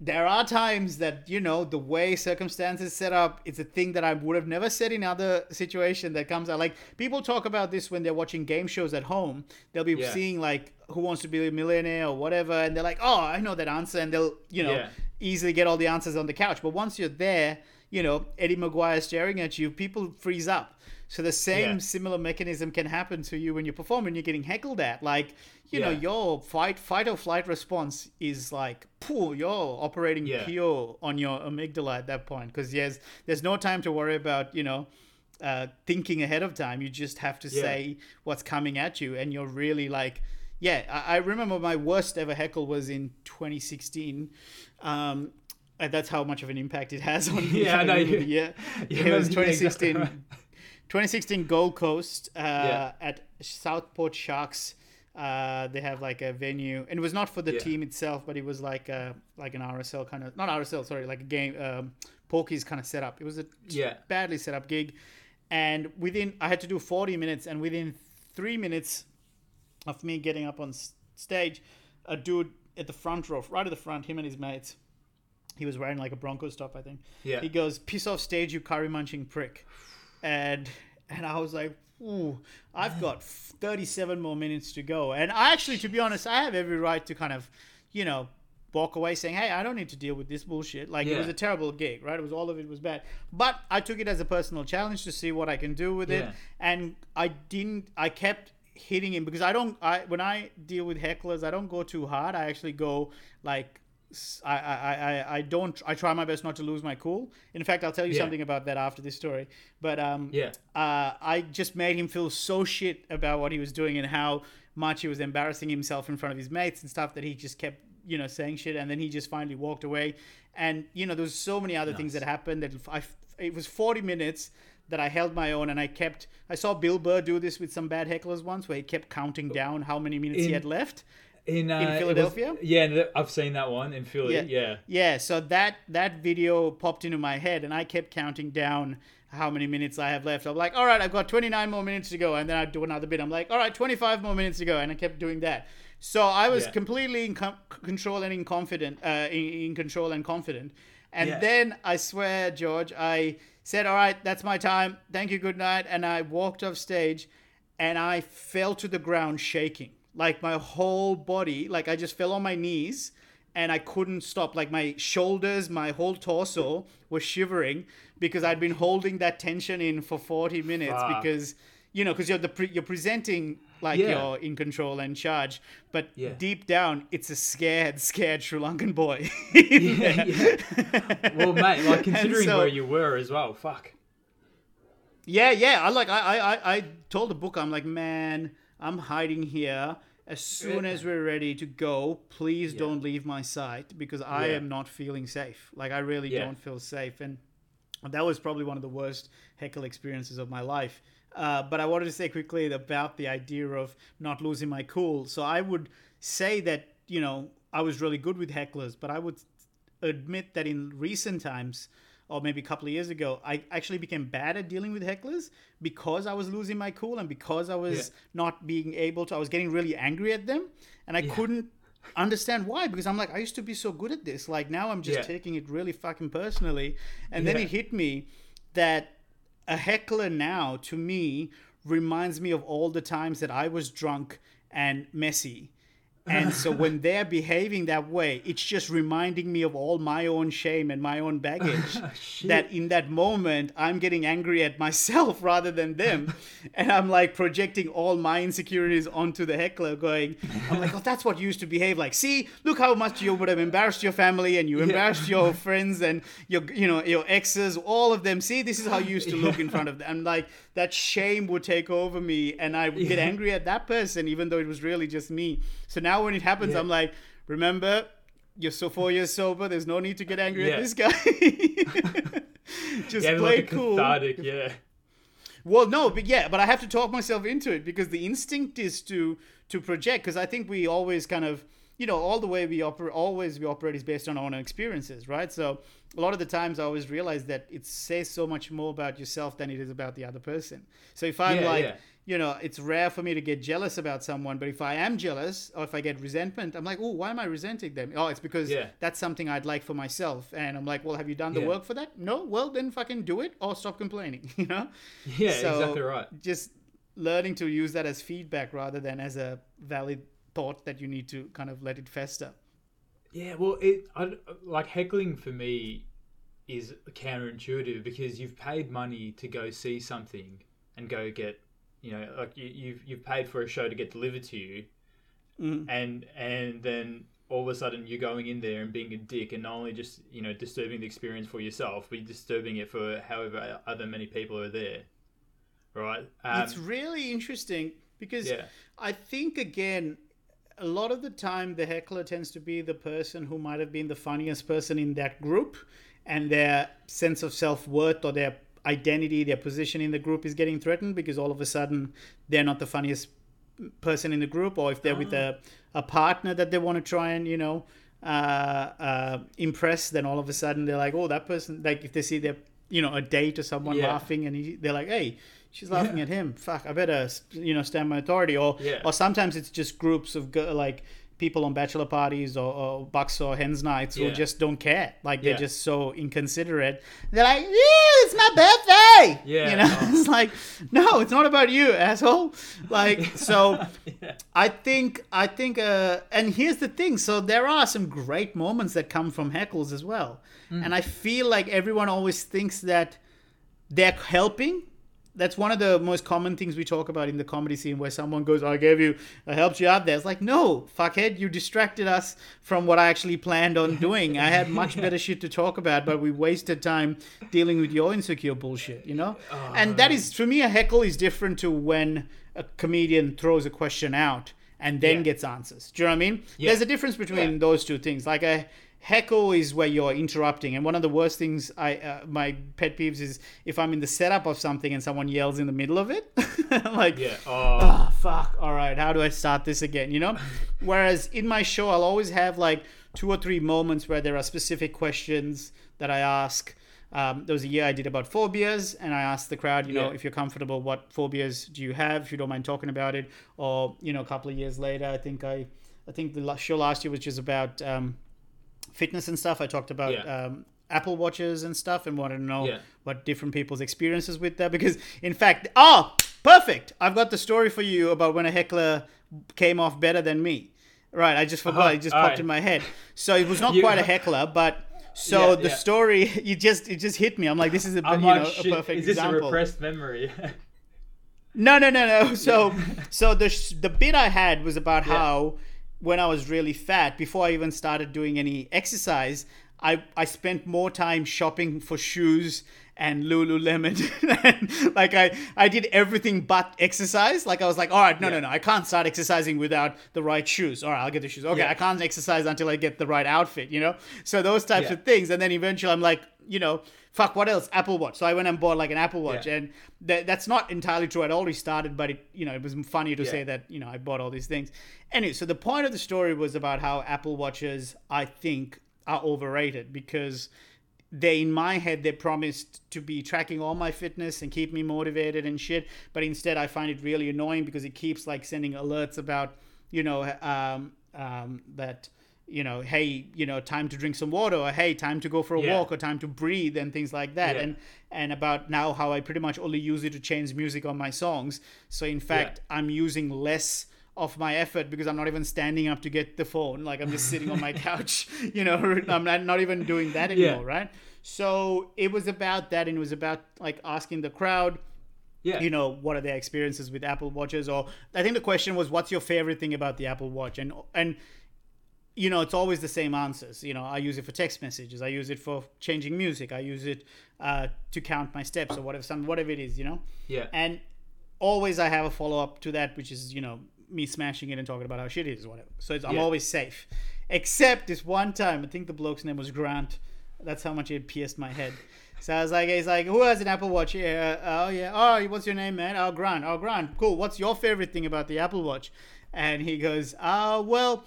S3: There are times that you know the way circumstances set up it's a thing that i would have never said in other situation that comes out like people talk about this when they're watching game shows at home they'll be
S2: Yeah.
S3: seeing like who wants to be a millionaire or whatever and they're like oh i know that answer and they'll you know
S2: Yeah.
S3: easily get all the answers on the couch but once you're there you know eddie mcguire staring at you people freeze up so the same
S2: Yeah.
S3: similar mechanism can happen to you when you perform and you're getting heckled at. Like you know your fight fight or flight response is like pooh you're operating
S2: Yeah.
S3: pure on your amygdala at that point. Because yes there's no time to worry about you know uh, thinking ahead of time. You just have to
S2: Yeah.
S3: say what's coming at you. And you're really like yeah I, I remember my worst ever heckle was in 2016 um that's how much of an impact it has on me [laughs]
S2: Yeah, I know. You- [laughs]
S3: yeah. [laughs]
S2: You
S3: it was
S2: remember- yeah, exactly
S3: 2016
S2: right.
S3: 2016 Gold Coast uh,
S2: Yeah.
S3: at Southport Sharks. Uh, they have like a venue, and it was not for the
S2: Yeah.
S3: team itself, but it was like a like an RSL kind of not RSL, sorry, like a game um, Porky's kind of setup. It was a
S2: Yeah.
S3: badly set up gig, and within I had to do 40 minutes, and within three minutes of me getting up on stage, a dude at the front row, right at the front, him and his mates, He was wearing like a Broncos top, I think.
S2: Yeah.
S3: He goes, "Piss off stage, you curry munching prick," and and I was like, "Ooh, I've got 37 more minutes to go." And I actually, to be honest, I have every right to kind of, you know, walk away saying, "Hey, I don't need to deal with this bullshit." Like it was a terrible gig, right? It was all of it was bad, but I took it as a personal challenge to see what I can do with it, and I didn't. I kept hitting him because I don't. I when I deal with hecklers, I don't go too hard. I actually go like. I, I, I, I don't I try my best not to lose my cool. In fact, I'll tell you
S2: Yeah.
S3: something about that after this story. But um,
S2: Yeah.
S3: uh, I just made him feel so shit about what he was doing and how much he was embarrassing himself in front of his mates and stuff that he just kept, you know, saying shit. And then he just finally walked away. And you know, there was so many other things that happened that I, it was forty minutes that I held my own and I kept. I saw Bill Burr do this with some bad hecklers once, where he kept counting down how many minutes he had left.
S2: In, uh, was-
S3: Philadelphia?
S2: yeah, I've seen that one in Philly.
S3: Yeah.
S2: Yeah.
S3: Yeah, so that that video popped into my head, and I kept counting down how many minutes I have left. I'm like, all right, I've got 29 more minutes to go, and then I'd do another bit. I'm like, all right, 25 more minutes to go, and I kept doing that. So I was
S2: Yeah.
S3: completely in com- control and in confident, uh, in, in control and confident. And
S2: Yeah.
S3: then I swear, George, I said, all right, that's my time. Thank you, good night. And I walked off stage, and I fell to the ground shaking, like my whole body, like I just fell on my knees and I couldn't stop. Like my shoulders, my whole torso was shivering because I'd been holding that tension in for 40 minutes
S2: Fuck.
S3: because you know because you're the pre- you're presenting like
S2: Yeah.
S3: you're in control and charge, but
S2: Yeah.
S3: deep down it's a scared, scared Sri Lankan boy. [laughs]
S2: Yeah, yeah. Well, mate, like considering
S3: so-
S2: where you were as well, fuck.
S3: Yeah, yeah. I like. I, I, I- I told the book. I'm like, man, I'm hiding here. As soon as we're ready to go, please don't leave my sight because I
S2: Yeah.
S3: am not feeling safe. Like I really
S2: Yeah.
S3: don't feel safe, and that was probably one of the worst heckle experiences of my life. Uh, but I wanted to say quickly about the idea of not losing my cool. So I would say that you know I was really good with hecklers, but I would admit that in recent times or maybe a couple of years ago i actually became bad at dealing with hecklers because i was losing my cool and because i was
S2: Yeah.
S3: not being able to i was getting really angry at them and i couldn't understand why because i'm like i used to be so good at this. Like now i'm just
S2: Yeah.
S3: taking it really fucking personally. And then it hit me that a heckler now to me reminds me of all the times that i was drunk and messy and so [laughs] when they're behaving that way, it's just reminding me of all my own shame and my own baggage. [laughs] that in that moment, I'm getting angry at myself [laughs] rather than them. and I'm like projecting all my insecurities onto the heckler, going, I'm like, oh, that's what you used to behave like. See, look how much you would have embarrassed your family and you embarrassed your friends and your, you know, your exes, all of them. See, this is how you used to look in front of them. And like that shame would take over me and I would get angry at that person, even though it was really just me. So now when it happens,
S2: Yeah.
S3: I'm like, remember, you're so four years sober. There's no need to get angry
S2: Yeah.
S3: at this guy. [laughs] just
S2: Yeah,
S3: play
S2: like
S3: cool.
S2: cathartic, yeah.
S3: Well, no, but yeah, but I have to talk myself into it because the instinct is to to project. Because I think we always kind of, you know, all the way we operate, always we operate is based on our own experiences, right? So a lot of the times I always realize that it says so much more about yourself than it is about the other person. So if I'm
S2: Yeah,
S3: like,
S2: yeah.
S3: You know, it's rare for me to get jealous about someone, but if I am jealous or if I get resentment, I'm like, oh, why am I resenting them? Oh, it's because
S2: Yeah.
S3: that's something I'd like for myself. And I'm like, well, have you done the
S2: Yeah.
S3: work for that? No. Well, then fucking do it or stop complaining. [laughs] You know.
S2: Yeah,
S3: So,
S2: exactly right.
S3: Just learning to use that as feedback rather than as a valid thought that you need to kind of let it fester.
S2: Yeah, well, it I, like heckling for me is counterintuitive because you've paid money to go see something and go get, you know, like you, you've you've paid for a show to get delivered to you,
S3: Mm.
S2: and and then all of a sudden you're going in there and being a dick and not only just you know disturbing the experience for yourself, but you're disturbing it for however other many people are there, right? Um,
S3: it's really interesting because
S2: yeah.
S3: I think again, a lot of the time the heckler tends to be the person who might have been the funniest person in that group, and their sense of self worth or their identity, their position in the group is getting threatened because all of a sudden they're not the funniest person in the group, or if they're with a, a partner that they want to try and you know uh, uh, impress, then all of a sudden they're like, oh, that person. Like if they see their you know a date or someone
S2: Yeah.
S3: laughing, and he, they're like, hey. She's laughing at him. Fuck! I better, you know, stand my authority. Or,
S2: Yeah.
S3: or sometimes it's just groups of like people on bachelor parties or, or bucks or hens nights who just don't care. Like they're
S2: Yeah.
S3: just so inconsiderate. They're like, yeah, it's my birthday.
S2: Yeah.
S3: You know,
S2: Oh. [laughs]
S3: it's like, no, it's not about you, asshole. Like, [laughs] so
S2: yeah.
S3: I think, I think, uh, and here's the thing. So there are some great moments that come from heckles as well.
S2: Mm.
S3: And I feel like everyone always thinks that they're helping. That's one of the most common things we talk about in the comedy scene where someone goes, I gave you, I helped you out there. It's like, no, fuckhead, you distracted us from what I actually planned on doing. I had much better shit to talk about, but we wasted time dealing with your insecure bullshit, you know? Uh, and that is, for me, a heckle is different to when a comedian throws a question out and then
S2: Yeah.
S3: gets answers. Do you know what I mean?
S2: Yeah.
S3: There's a difference between
S2: Yeah.
S3: those two things. Like a heckle is where you're interrupting, and one of the worst things I uh, my pet peeves is if I'm in the setup of something and someone yells in the middle of it, [laughs] like.
S2: Yeah. Oh.
S3: Oh fuck! All right, how do I start this again? You know. [laughs] Whereas in my show, I'll always have like two or three moments where there are specific questions that I ask. Um, there was a year I did about phobias, and I asked the crowd, you know,
S2: Yeah.
S3: if you're comfortable, what phobias do you have? If you don't mind talking about it, or you know, a couple of years later, I think I, I think the show last year was just about um, fitness and stuff. I talked about
S2: Yeah.
S3: um, Apple watches and stuff, and wanted to know
S2: Yeah.
S3: what different people's experiences with that. Because in fact, oh, perfect! I've got the story for you about when a heckler came off better than me. Right, I just forgot.
S2: Uh-huh.
S3: It just
S2: All
S3: popped
S2: right.
S3: in my head. So it was not [laughs]
S2: You-
S3: quite a [laughs] heckler, but so
S2: Yeah,
S3: the
S2: yeah.
S3: story [laughs] you just it just hit me. I'm like, this is a
S2: I'm
S3: you
S2: like,
S3: know
S2: shit,
S3: a perfect
S2: is this
S3: example.
S2: a repressed memory?
S3: No, no, no, no. So, so the sh- the bit I had was about how when I was really fat, before I even started doing any exercise, I I spent more time shopping for shoes and Lululemon. and [laughs] like I I did everything but exercise. Like I was like, all right, no, no, no, I can't start exercising without the right shoes. All right, I'll get the shoes. Okay,
S2: Yeah.
S3: I can't exercise until I get the right outfit. You know, so those types
S2: Yeah.
S3: of things. And then eventually, I'm like, you know. Fuck, what else? Apple Watch. So I went and bought like an Apple Watch,
S2: Yeah.
S3: and that, that's not entirely true. I'd already started, but it, you know, it was funny to
S2: Yeah.
S3: say that you know I bought all these things. Anyway, so the point of the story was about how Apple Watches, I think, are overrated because they, in my head, they promised to be tracking all my fitness and keep me motivated and shit. But instead, I find it really annoying because it keeps like sending alerts about, you know, um, um, that you know, hey, you know, time to drink some water, or hey, time to go for a
S2: Yeah.
S3: walk, or time to breathe, and things like that.
S2: Yeah.
S3: And and about now how I pretty much only use it to change music on my songs. So in fact, I'm using less of my effort because I'm not even standing up to get the phone. Like I'm just sitting on my [laughs] couch, [laughs] you know, [laughs] I'm not, not even doing that
S2: Yeah.
S3: anymore, right? So it was about that, and it was about like asking the crowd,
S2: yeah.
S3: you know, what are their experiences with Apple Watches, or I think the question was, what's your favorite thing about the Apple Watch, and and you know, it's always the same answers. You know, I use it for text messages. I use it for changing music. I use it uh, to count my steps or whatever, some whatever it is. You know,
S2: yeah.
S3: and always I have a follow up to that, which is you know me smashing it and talking about how shit it is, or whatever. So it's, I'm
S2: Yeah.
S3: always safe, except this one time. I think the bloke's name was Grant. That's how much it pierced my head. So I was like, he's like, who has an Apple Watch here? Uh, oh yeah. Oh, what's your name, man? Oh, Grant. Oh, Grant. Cool. What's your favorite thing about the Apple Watch? And he goes, uh, well,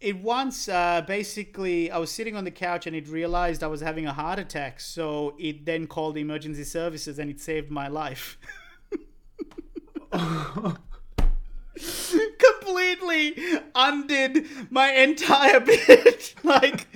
S3: it once uh, basically I was sitting on the couch and it realized I was having a heart attack. So it then called the emergency services and it saved my life. [laughs] completely undid my entire [laughs] bit. like,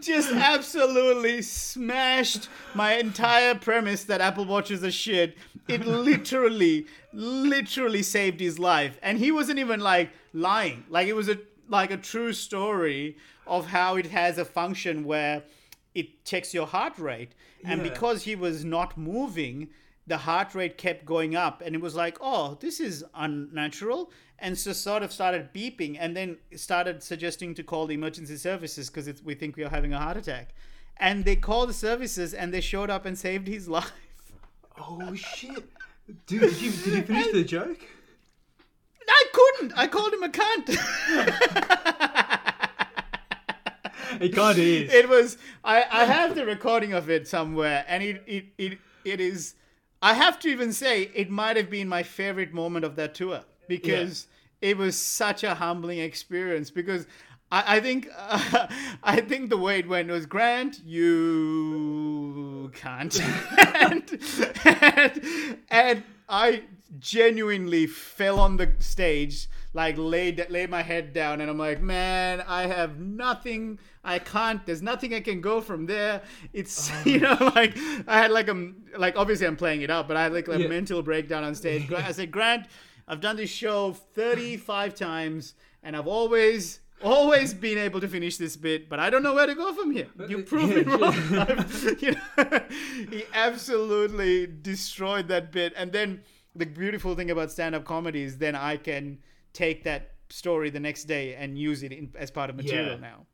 S3: just absolutely smashed my entire premise that Apple Watches are shit. It literally, literally saved his life, and he wasn't even like lying. Like it was a like a true story of how it has a function where it checks your heart rate, and
S2: Yeah.
S3: because he was not moving the heart rate kept going up and it was like oh this is unnatural and so sort of started beeping and then started suggesting to call the emergency services because we think we are having a heart attack and they called the services and they showed up and saved his [laughs] life
S2: oh shit. Dude, did you did you finish the joke?
S3: I couldn't. I called him a cunt.
S2: It of is.
S3: it was I, I have the recording of it somewhere and it, it it it is i have to even say it might have been my favorite moment of that tour because it was such a humbling experience because I, I think uh, [laughs] I think the way it went was Grant, you can't, [laughs] and, and and I genuinely fell on the stage like laid lay my head down, and I'm like, man, I have nothing. I can't. There's nothing I can go from there. It's [laughs] you know like I had like a like obviously I'm playing it up, but I had like a
S2: Yeah.
S3: mental breakdown on stage. I said, Grant, I've done this show 35 times, and I've always. Always been able to finish this bit, but I don't know where to go from here. You prove me wrong. [laughs] You know, he absolutely destroyed that bit. And then the beautiful thing about stand-up comedy is then I can take that story the next day and use it in, as part of material
S2: Yeah.
S3: now.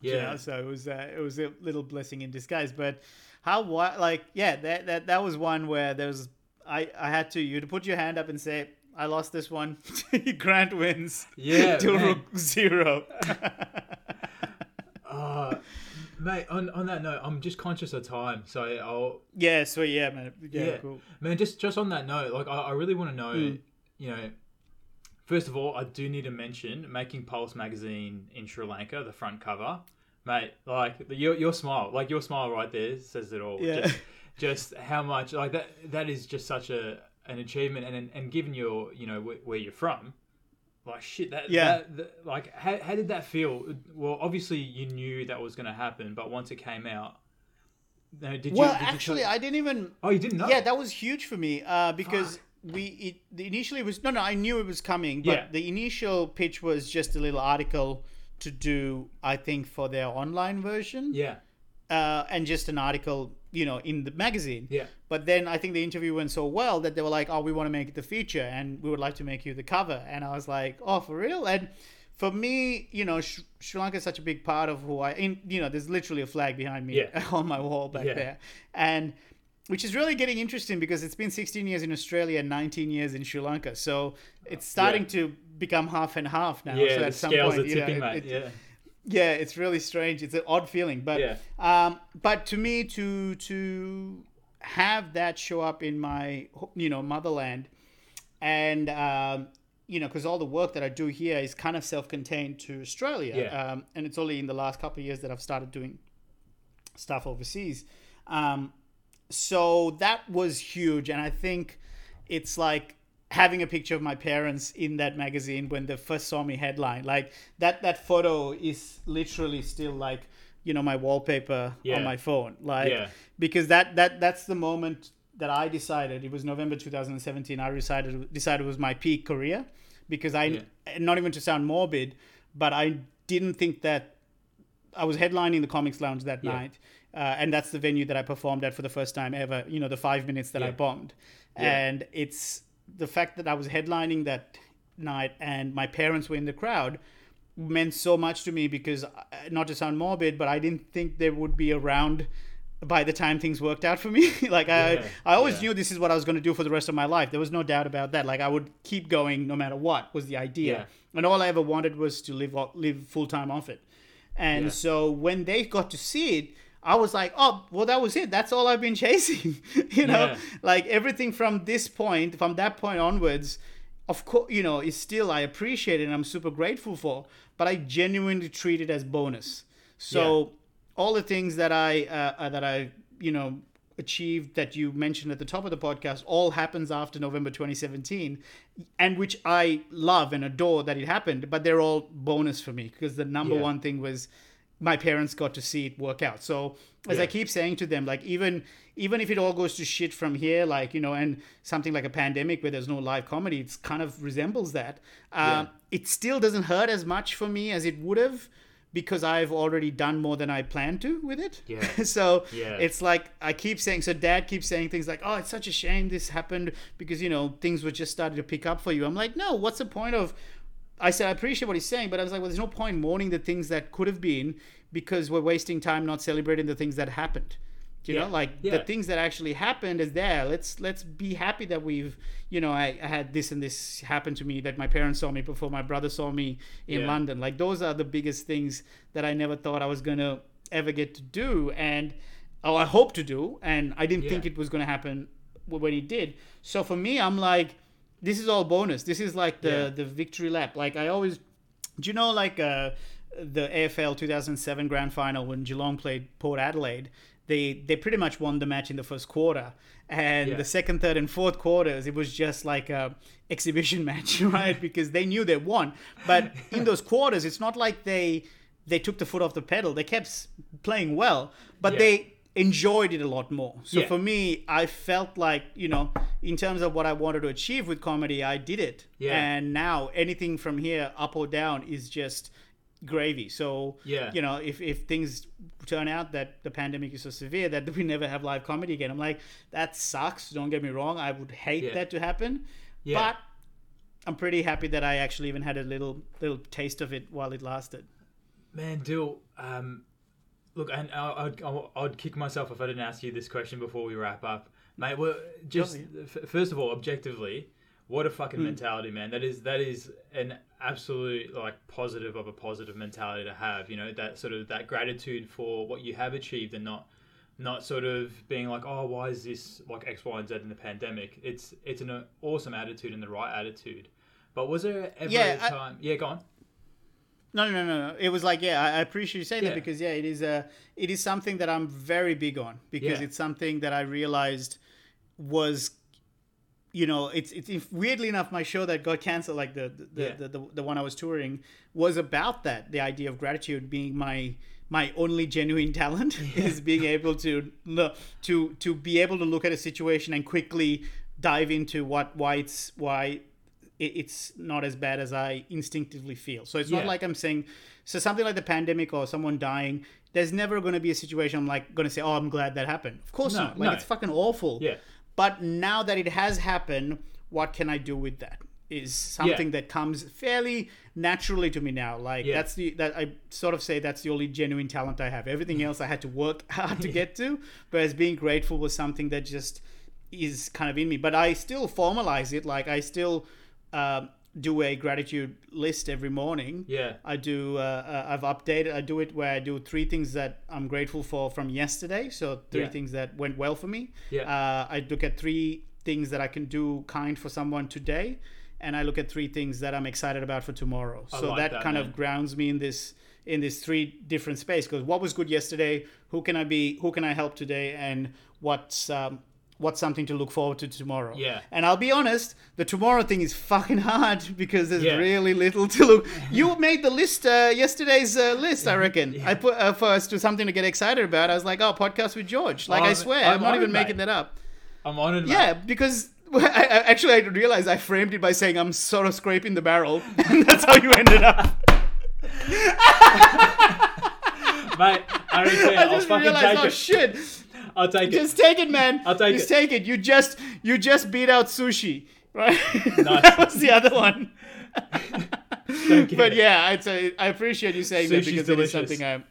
S3: you
S2: Yeah.
S3: know? so it was uh, it was a little blessing in disguise. But how what like yeah that that that was one where there was I I had to you to put your hand up and say I lost this one. [laughs] Grant wins.
S2: Yeah, [laughs]
S3: to
S2: man.
S3: rook [laughs] zero.
S2: Uh, mate, on, on that note, I'm just conscious of time, so I'll
S3: yeah, sweet. Yeah, man. Yeah,
S2: yeah,
S3: cool.
S2: man. Just just on that note, like I, I really want to know,
S3: Mm.
S2: you know, first of all, I do need to mention making Pulse magazine in Sri Lanka, the front cover, mate. Like the, your your smile, like your smile right there says it all.
S3: Yeah.
S2: Just, just how much like that that is just such a an achievement, and and given your you know where, where you're from. Like shit, that
S3: Yeah.
S2: That, that, like, how, how did that feel? Well, obviously you knew that was going to happen, but once it came out, no, did you?
S3: Well,
S2: did you
S3: actually,
S2: tell-
S3: I didn't even.
S2: oh, you didn't know?
S3: Yeah, that was huge for me uh, because we it, the initially was no no I knew it was coming, but
S2: Yeah.
S3: the initial pitch was just a little article to do I think for their online version,
S2: yeah,
S3: uh, and just an article you know in the magazine.
S2: yeah.
S3: But then I think the interview went so well that they were like, "Oh, we want to make it the feature, and we would like to make you the cover." And I was like, "Oh, for real?" And for me, you know, Sh- Sri Lanka is such a big part of who I. In, you know, there's literally a flag behind me
S2: Yeah. [laughs]
S3: on my wall back
S2: Yeah.
S3: there, and which is really getting interesting because it's been 16 years in Australia and 19 years in Sri Lanka, so it's starting to become half and half now.
S2: Yeah,
S3: so
S2: the
S3: at some
S2: scales
S3: point,
S2: are
S3: you know, it-
S2: mate.
S3: it-
S2: yeah,
S3: yeah, it's really strange. It's an odd feeling, but
S2: Yeah.
S3: um, but to me, to to have that show up in my you know motherland, and um, you know, because all the work that I do here is kind of self-contained to Australia,
S2: Yeah.
S3: um, and it's only in the last couple of years that I've started doing stuff overseas. Um, so that was huge, and I think it's like having a picture of my parents in that magazine when they first saw me headline. Like that that photo is literally still like you know my wallpaper
S2: Yeah.
S3: on my phone. Like
S2: Yeah.
S3: because that that that's the moment that I decided it was November 2017. I decided decided it was my peak career because I
S2: Yeah.
S3: not even to sound morbid, but I didn't think that I was headlining the Comics Lounge that night, uh, and that's the venue that I performed at for the first time ever. You know, the five minutes that I bombed, and it's the fact that I was headlining that night and my parents were in the crowd meant so much to me because uh, not to sound morbid, but I didn't think they would be around by the time things worked out for me. [laughs] like I,
S2: Yeah,
S3: I always
S2: yeah.
S3: knew this is what I was going to do for the rest of my life. There was no doubt about that. Like I would keep going no matter what was the idea,
S2: Yeah.
S3: and all I ever wanted was to live live full time off it. And so when they got to see it, I was like, oh, well, that was it. That's all I've been [laughs] chasing. [laughs] you know,
S2: Yeah.
S3: like everything from this point, from that point onwards, of course, you know, is still I appreciate it and I'm super grateful for. But I genuinely treat it as bonus. So all the things that I uh, uh, that I you know achieved that you mentioned at the top of the podcast all happens after November 2017 and which I love and adore that it happened but they're all bonus for me because the number
S2: Yeah.
S3: one thing was my parents got to see it work out so as
S2: Yeah.
S3: I keep saying to them like even even if it all goes to shit from here like you know and something like a pandemic where there's no live comedy it's kind of resembles that um, it still doesn't hurt as much for me as it would have because I've already done more than I planned to with it.
S2: Yeah. [laughs]
S3: so
S2: Yeah.
S3: it's like I keep saying. So Dad keeps saying things like, "Oh, it's such a shame this happened because you know things were just starting to pick up for you." I'm like, "No, what's the point of?" I said I appreciate what he's saying, but I was like, "Well, there's no point mourning the things that could have been because we're wasting time not celebrating the things that happened." You
S2: Yeah.
S3: know, like
S2: Yeah.
S3: the things that actually happened is there. Let's let's be happy that we've, you know, I, I had this and this happen to me that my parents saw me before my brother saw me in
S2: Yeah.
S3: London. Like those are the biggest things that I never thought I was gonna ever get to do, and oh, I hope to do, and I didn't think it was gonna happen when it did. So for me, I'm like, this is all bonus. This is like the
S2: Yeah.
S3: the victory lap. Like I always, do you know, like uh, the AFL 2007 Grand Final when Geelong played Port Adelaide. They they pretty much won the match in the first quarter, and
S2: Yeah.
S3: the second, third, and fourth quarters it was just like a exhibition [laughs] match, right? because they knew they won, but in those quarters, it's not like they they took the foot off the pedal. They kept playing well, but
S2: Yeah.
S3: they enjoyed it a lot more. So
S2: Yeah.
S3: for me, I felt like, you know, in terms of what I wanted to achieve with comedy, I did it.
S2: Yeah.
S3: And now anything from here, up or down, is just gravy. So,
S2: Yeah.
S3: you know, if, if things turn out that the pandemic is so severe that [laughs] we never have live comedy again, I'm like, that sucks. Don't get me wrong. I would hate
S2: Yeah.
S3: that to happen.
S2: Yeah.
S3: But I'm pretty happy that I actually even had a little little taste of it while it lasted.
S2: Man, Dil, um, look, and I- I'd, I'd, kick myself if I didn't ask you this question before we wrap up. Mate, well, just f- first of all, objectively, what a fucking hmm. mentality, man. That is that is an absolute like positive of a positive mentality to have. You know that sort of that gratitude for what you have achieved and not not sort of being like, oh, why is this like X, Y, and Z in the pandemic? It's it's an uh, awesome attitude and the right attitude. But was there ever
S3: Yeah,
S2: a
S3: I-
S2: time? yeah, go on.
S3: No, no, no, no. It was like, yeah, I appreciate you saying
S2: Yeah.
S3: that because yeah, it is a, it is something that I'm very big on because
S2: Yeah.
S3: it's something that I realized was, you know, it's it's if, weirdly enough, my show that got canceled, like the the,
S2: Yeah.
S3: the, the the one I was touring, was about that. The idea of gratitude being my my only genuine talent [laughs] [laughs] is being able to to to be able to look at a situation and quickly dive into what why it's why it's not as bad as I instinctively feel. So it's not like I'm saying, so something like the pandemic or someone dying, there's never going to be a situation I'm like going to say, oh, I'm glad that happened. Of course
S2: No,
S3: not. Like
S2: no.
S3: it's fucking awful.
S2: Yeah.
S3: But now that it has happened, what can I do with that? Is something that comes fairly naturally to me now. Like
S2: Yeah.
S3: that's the that I sort of say that's the only genuine talent I have. Everything mm. else I had to work [laughs] hard to get to, whereas being grateful was something that just is kind of in me. But I still formalize it. Like I still um, do a gratitude list every morning.
S2: Yeah.
S3: I do. Uh, uh, I've updated. I do it where I do three things that I'm grateful for from yesterday. So three
S2: Yeah.
S3: things that went well for me.
S2: Yeah.
S3: Uh, I look at three things that I can do kind for someone today, and I look at three things that I'm excited about for tomorrow.
S2: I
S3: so
S2: like
S3: that,
S2: that,
S3: kind
S2: man.
S3: of grounds me in this in this three different space. Because what was good yesterday? Who can I be? Who can I help today? And what's um, what's something to look forward to tomorrow?
S2: Yeah.
S3: And I'll be honest, the tomorrow thing is fucking hard [laughs] because there's
S2: Yeah.
S3: really little to look. You made the list uh, yesterday's uh, list, I [laughs] reckon. I put uh, for us to something to get excited about. I was like, oh, podcast with George. Like
S2: Oh,
S3: I swear,
S2: I'm
S3: I'm, not
S2: honoured,
S3: even making
S2: mate.
S3: that up.
S2: I'm honored. mate.
S3: Yeah, because [laughs] I, I, actually I realized I framed it by saying I'm sort of scraping the barrel, and that's how you ended up.
S2: mate. I.
S3: I just
S2: fucking
S3: realized, oh shit.
S2: I'll take it.
S3: Just take it, man.
S2: I'll take
S3: just
S2: it.
S3: take it. You just you just beat out sushi, right?
S2: Nice. [laughs]
S3: that was the other one. But yeah, I'd say I appreciate you saying that because
S2: delicious.
S3: it is something I'm.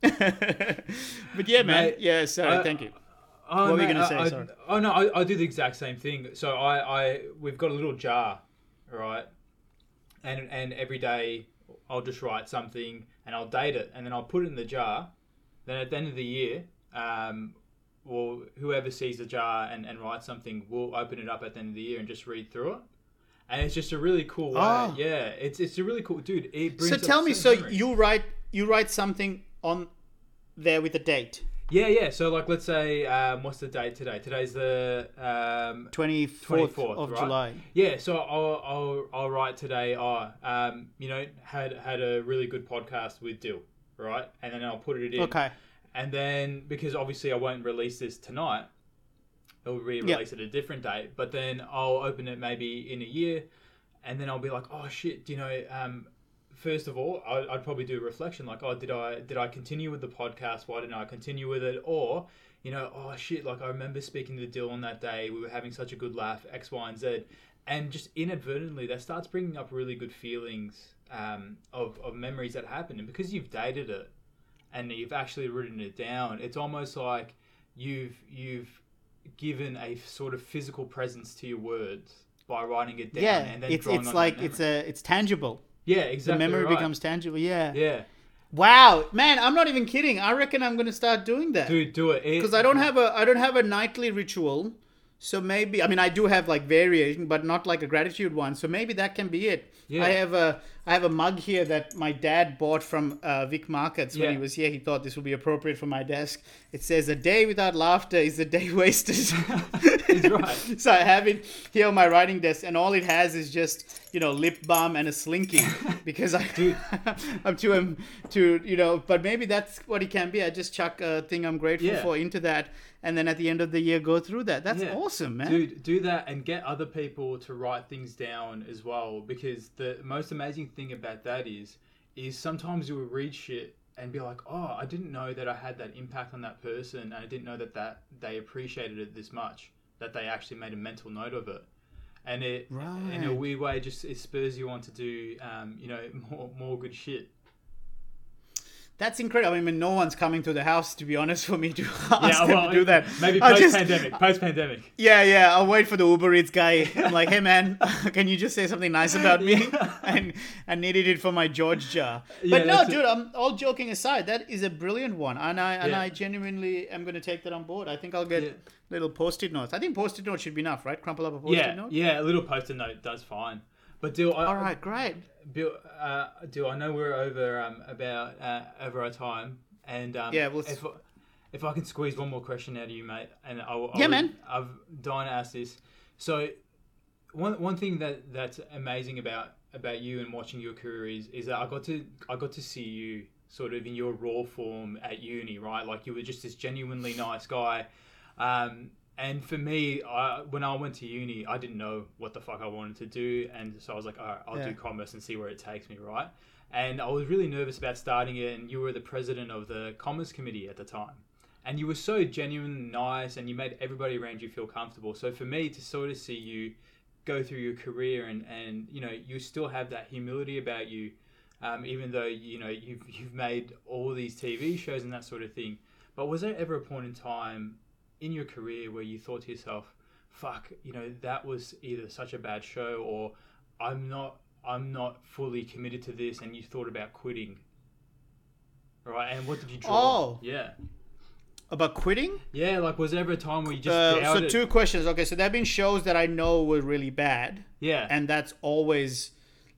S3: [laughs] but yeah, man.
S2: Mate,
S3: yeah, sorry.
S2: I-
S3: thank you.
S2: Oh,
S3: What were you gonna
S2: I-
S3: say?
S2: I-
S3: Sorry.
S2: Oh no, I, I do the exact same thing. So I, I we've got a little jar, right? And and every day I'll just write something and I'll date it and then I'll put it in the jar. Then at the end of the year, um, well, whoever sees the jar and, and writes something will open it up at the end of the year and just read through it. And it's just a really cool way.
S3: Oh.
S2: Yeah, it's it's a really cool dude. It brings
S3: So tell me,
S2: so memory.
S3: you write you write something on there with a date,
S2: Yeah, yeah. So like, let's say, um, what's the date today? Today's the um,
S3: twenty fourth of
S2: right?
S3: July.
S2: Yeah, so I'll, I'll, I'll write today. Oh, um, you know, had had a really good podcast with Dil, right? And then I'll put it in.
S3: Okay.
S2: And then because obviously I won't release this tonight, I'll re-release it at a different date. But then I'll open it maybe in a year, and then I'll be like, oh shit, do you know? Um, first of all, I'd, I'd probably do a reflection like, oh, did I did I continue with the podcast? Why didn't I continue with it? Or you know, oh shit, like I remember speaking to Dil on that day. We were having such a good laugh, X, Y, and Z, and just inadvertently that starts bringing up really good feelings um, of of memories that happened, and because you've dated it and you've actually written it down, it's almost like you've you've given a sort of physical presence to your words by writing it down
S3: Yeah,
S2: and then
S3: it's it's like it's a it's tangible.
S2: yeah exactly.
S3: The memory
S2: right.
S3: becomes tangible. Yeah.
S2: yeah
S3: Wow, man, I'm not even kidding. I reckon I'm gonna start doing that
S2: dude do it
S3: because I don't have a I don't have a nightly ritual. So maybe I mean I do have like variation, but not like a gratitude one. So maybe that can be it.
S2: Yeah.
S3: I have a I have a mug here that my dad bought from uh, Vic Markets when he was here. He thought this would be appropriate for my desk. It says, "A day without laughter is a day [laughs] wasted." [laughs]
S2: He's right. [laughs]
S3: so I have it here on my writing desk, and all it has is just you know lip balm and a slinky because I I'm too um, too you know. But maybe that's what it can be. I just chuck a thing I'm grateful
S2: Yeah.
S3: for into that, and then at the end of the year go through that. That's
S2: Yeah.
S3: awesome, man.
S2: Dude, do that and get other people to write things down as well. Because the most amazing thing about that is, is sometimes you will read shit and be like, oh, I didn't know that I had that impact on that person, and I didn't know that that they appreciated it this much, that they actually made a mental note of it. And it, in a weird way, just it spurs you on to do, um, you know, [laughs] more more good shit.
S3: That's incredible. I mean, no one's coming to the house to be honest for me to [laughs] ask
S2: Yeah,
S3: them to do that.
S2: Maybe post pandemic. Post pandemic.
S3: Yeah, yeah. I'll wait for the Uber Eats guy. I'm like, hey man, [laughs] can you just say something nice about me? [laughs] and I needed it for my George jar.
S2: Yeah,
S3: But no, dude. I'm all joking aside. That is a brilliant one, and I and
S2: Yeah.
S3: I genuinely am going to take that on board. I think I'll get
S2: Yeah.
S3: little post-it notes. I think post-it notes should be enough, right? Crumple up a post-it
S2: Yeah,
S3: note.
S2: yeah. A little post-it note does fine. But do I,
S3: All right, great.
S2: Dil, uh, do I know we're over um, about uh, over our time? And um,
S3: Yeah, we'll
S2: if, if I can squeeze one more question out of you, mate, and I, I
S3: Yeah,
S2: would-
S3: man.
S2: I've dying to ask this. So, one one thing that that's amazing about about you and watching your career is is that I got to I got to see you sort of in your raw form at uni, right? Like you were just this genuinely nice guy. Um, and for me, I, when I went to uni, I didn't know what the fuck I wanted to do, and so I was like, all right, I'll
S3: Yeah.
S2: do commerce and see where it takes me, right? And I was really nervous about starting it, and you were the president of the commerce committee at the time, and you were so genuine, nice, and you made everybody around you feel comfortable. So for me to sort of see you go through your career and and you know you still have that humility about you, um, even though you know you've you've made all these TV shows and that sort of thing. But was there ever a point in time in your career where you thought to yourself, "Fuck, you know that was either such a bad show or I'm not I'm not fully committed to this," and you thought about quitting? Right, and what did you draw?
S3: Oh.
S2: yeah,
S3: About quitting?
S2: yeah. Like, was there ever a time where you just
S3: Uh, so two questions. Okay, so there have been shows that I know were really bad.
S2: yeah,
S3: and that's always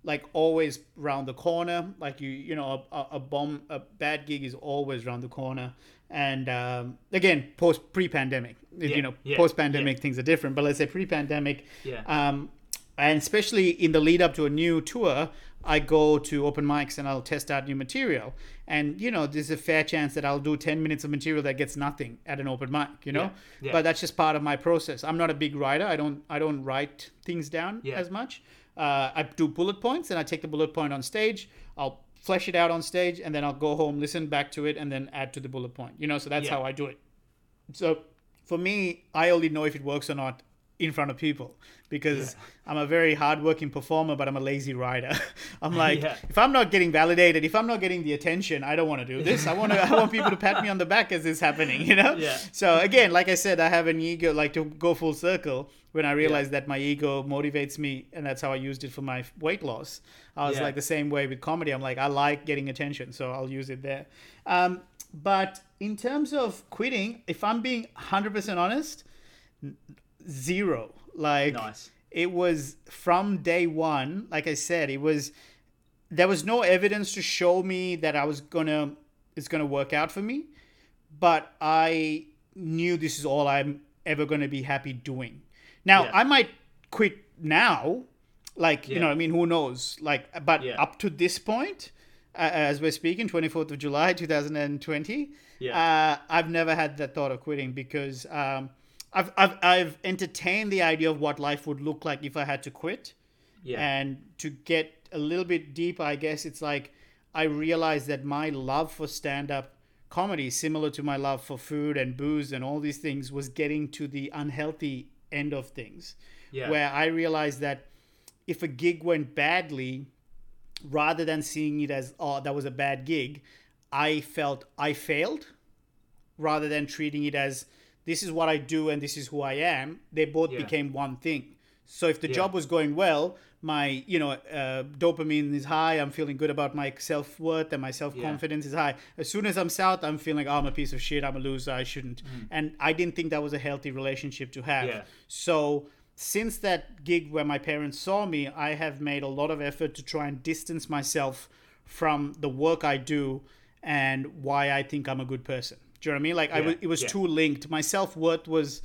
S3: like always round the corner like you you know a, a bomb a bad gig is always round the corner and um, again post pre-pandemic
S2: Yeah,
S3: you know
S2: yeah,
S3: post-pandemic things are different but let's say pre-pandemic
S2: Yeah.
S3: um, and especially in the lead up to a new tour i go to open mics and i'll test out new material and you know there's a fair chance that i'll do 10 minutes of material that gets nothing at an open mic you know
S2: Yeah, yeah.
S3: but that's just part of my process i'm not a big writer i don't i don't write things down
S2: Yeah.
S3: as much uh, I do bullet points and I take the bullet point on stage. I'll flesh it out on stage and then I'll go home, listen back to it, and then add to the bullet point. You know, so that's
S2: Yeah.
S3: how I do it. So for me, I only know if it works or not in front of people because I'm a very hardworking performer, but I'm a lazy writer. [laughs] I'm like,
S2: Yeah.
S3: if I'm not getting validated, if I'm not getting the attention, I don't want to do this. I want to, I want people to pat me on the back as it's happening, you know? [laughs]
S2: Yeah.
S3: So again, like I said, I have an ego, like to go full circle. When I realized that my ego motivates me, and that's how I used it for my weight loss. I was
S2: Yeah.
S3: like the same way with comedy. I'm like, I like getting attention, so I'll use it there. Um, but in terms of quitting, if I'm being 100% honest, zero. Like,
S2: Nice.
S3: it was from day one, like I said, it was, there was no evidence to show me that I was gonna, it's gonna work out for me. But I knew this is all I'm ever gonna be happy doing. Now,
S2: Yeah.
S3: I might quit now, like, you
S2: Yeah.
S3: know, I mean, who knows? Like, but
S2: Yeah.
S3: up to this point, uh, as we're speaking, 24th of July, 2020,
S2: Yeah.
S3: uh, I've never had that thought of quitting because um, I've, I've, I've entertained the idea of what life would look like if I had to quit.
S2: Yeah.
S3: And to get a little bit deeper, I guess it's like I realized that my love for stand up comedy, similar to my love for food and booze and all these things, was getting to the unhealthy end of things.
S2: Yeah.
S3: Where I realized that if a gig went badly, rather than seeing it as, oh, that was a bad gig, I felt I failed rather than treating it as this is what I do and this is who I am. They both
S2: Yeah.
S3: became one thing. So if the
S2: Yeah.
S3: job was going well, my you know uh, dopamine is high. I'm feeling good about my self worth and my self confidence is high. As soon as I'm south, I'm feeling oh, I'm a piece of shit. I'm a loser. I shouldn't. And I didn't think that was a healthy relationship to have.
S2: Mm. Yeah.
S3: So since that gig where my parents saw me, I have made a lot of effort to try and distance myself from the work I do and why I think I'm a good person. Do you know what I mean? Like I
S2: Yeah,
S3: was, it was
S2: yeah.
S3: too linked. My self worth was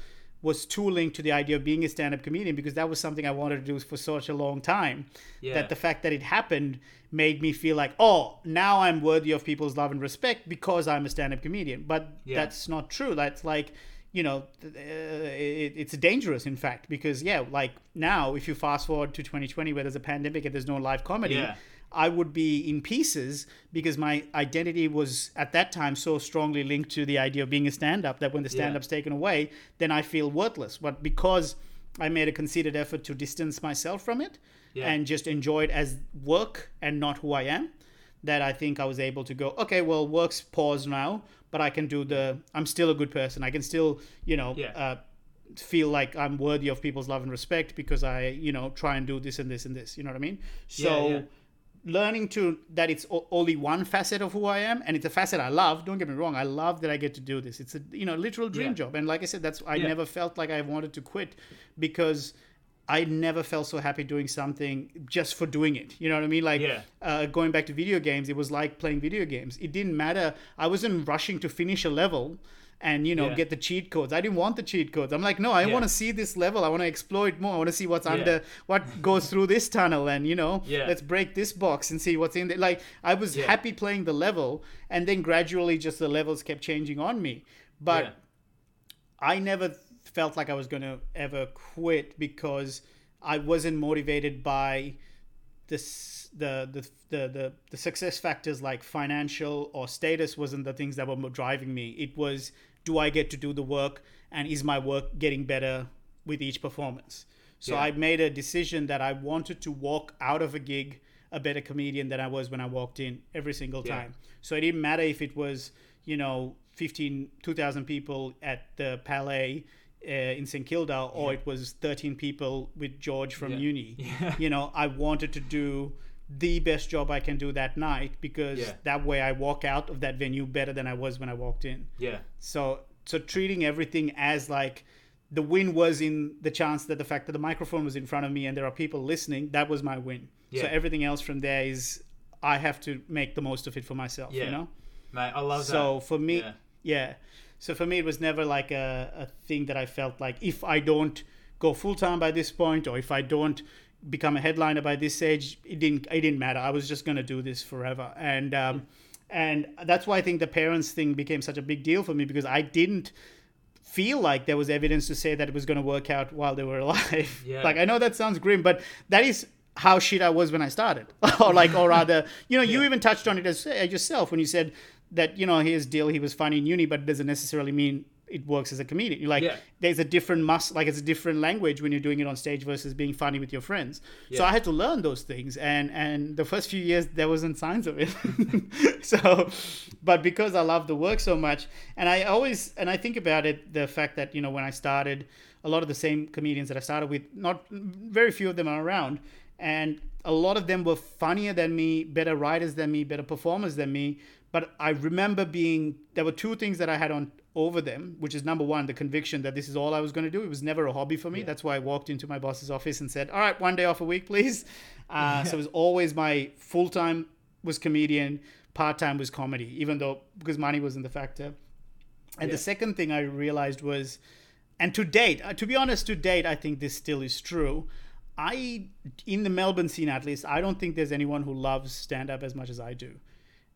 S3: was too linked to the idea of being a stand up comedian because that was something I wanted to do for such a long time.
S2: Yeah.
S3: That the fact that it happened made me feel like, oh, now I'm worthy of people's love and respect because I'm a stand up comedian. But
S2: Yeah.
S3: that's not true. That's like, you know, uh, it, it's dangerous, in fact, because, yeah, like now, if you fast forward to 2020 where there's a pandemic and there's no live comedy,
S2: Yeah.
S3: I would be in pieces because my identity was at that time so strongly linked to the idea of being a stand up that when the stand up's taken away, then I feel worthless. But because I made a considered effort to distance myself from it
S2: Yeah.
S3: and just enjoy it as work and not who I am, that I think I was able to go, okay, well, work's paused now, but I can do the, I'm still a good person. I can still, you know,
S2: Yeah.
S3: uh, feel like I'm worthy of people's love and respect because I, you know, try and do this and this and this. You know what I mean? So
S2: yeah.
S3: Learning to that it's only one facet of who I am, and it's a facet I love. Don't get me wrong, I love that I get to do this. It's a you know literal dream
S2: Yeah.
S3: job, and like I said, that's I
S2: Yeah.
S3: never felt like I wanted to quit because. I never felt so happy doing something just for doing it. You know what I mean? Like
S2: Yeah.
S3: uh, going back to video games, it was like playing video games. It didn't matter. I wasn't rushing to finish a level and you know
S2: Yeah.
S3: get the cheat codes. I didn't want the cheat codes. I'm like, no, I
S2: Yeah.
S3: want to see this level. I want to explore it more. I want to see what's
S2: Yeah.
S3: under, what goes through this tunnel, and you know, let's break this box and see what's in there. Like I was happy playing the level, and then gradually just the levels kept changing on me. But. I never felt like I was going to ever quit because I wasn't motivated by this the, the the the the success factors like financial or status wasn't the things that were driving me. It was do I get to do the work and is my work getting better with each performance? So
S2: Yeah.
S3: I made a decision that I wanted to walk out of a gig a better comedian than I was when I walked in every single
S2: Yeah.
S3: time. So it didn't matter if it was, you know, 15, 2,000 people at the Palais uh, in St. Kilda or it was 13 people with George from
S2: Yeah.
S3: uni. [laughs]
S2: Yeah.
S3: You know, I wanted to do the best job I can do that night because
S2: Yeah.
S3: that way I walk out of that venue better than I was when I walked in.
S2: Yeah.
S3: So so treating everything as like the win was in the chance that the fact that the microphone was in front of me and there are people listening, that was my win.
S2: yeah.
S3: So everything else from there is I have to make the most of it for myself,
S2: Yeah.
S3: you know?
S2: Mate, I love
S3: So
S2: that.
S3: So for me,
S2: Yeah.
S3: Yeah. So for me, it was never like a, a thing that I felt like if I don't go full time by this point, or if I don't become a headliner by this age, it didn't it didn't matter. I was just gonna do this forever, and um, and that's why I think the parents thing became such a big deal for me because I didn't feel like there was evidence to say that it was going to work out while they were [laughs] alive.
S2: Yeah.
S3: Like I know that sounds grim, but that is how shit I was when I started. [laughs] or like, or rather, you know, you
S2: Yeah.
S3: even touched on it as uh, yourself when you said that you know his deal he was funny in uni, but it doesn't necessarily mean it works as a comedian. Like,
S2: Yeah.
S3: there's a different mus like it's a different language when you're doing it on stage versus being funny with your friends. So I had to learn those things, and and the first few years there wasn't signs of it. [laughs] so, but because I love the work so much, and I always and I think about it, the fact that you know when I started, a lot of the same comedians that I started with, not very few of them are around, and a lot of them were funnier than me, better writers than me, better performers than me. But I remember being there were two things that I had on over them, which is number one, the conviction that this is all I was going to do. It was never a hobby for me. That's why I walked into my boss's office and said, "All right, one day off a week, please." [laughs] Uh, so it was always my full time was comedian, part time was comedy, even though because money wasn't the factor. And
S2: Yeah.
S3: the second thing I realized was, and to date, uh, to be honest, to date, I think this still is true. I, in the Melbourne scene at least, I don't think there's anyone who loves stand up as much as I do.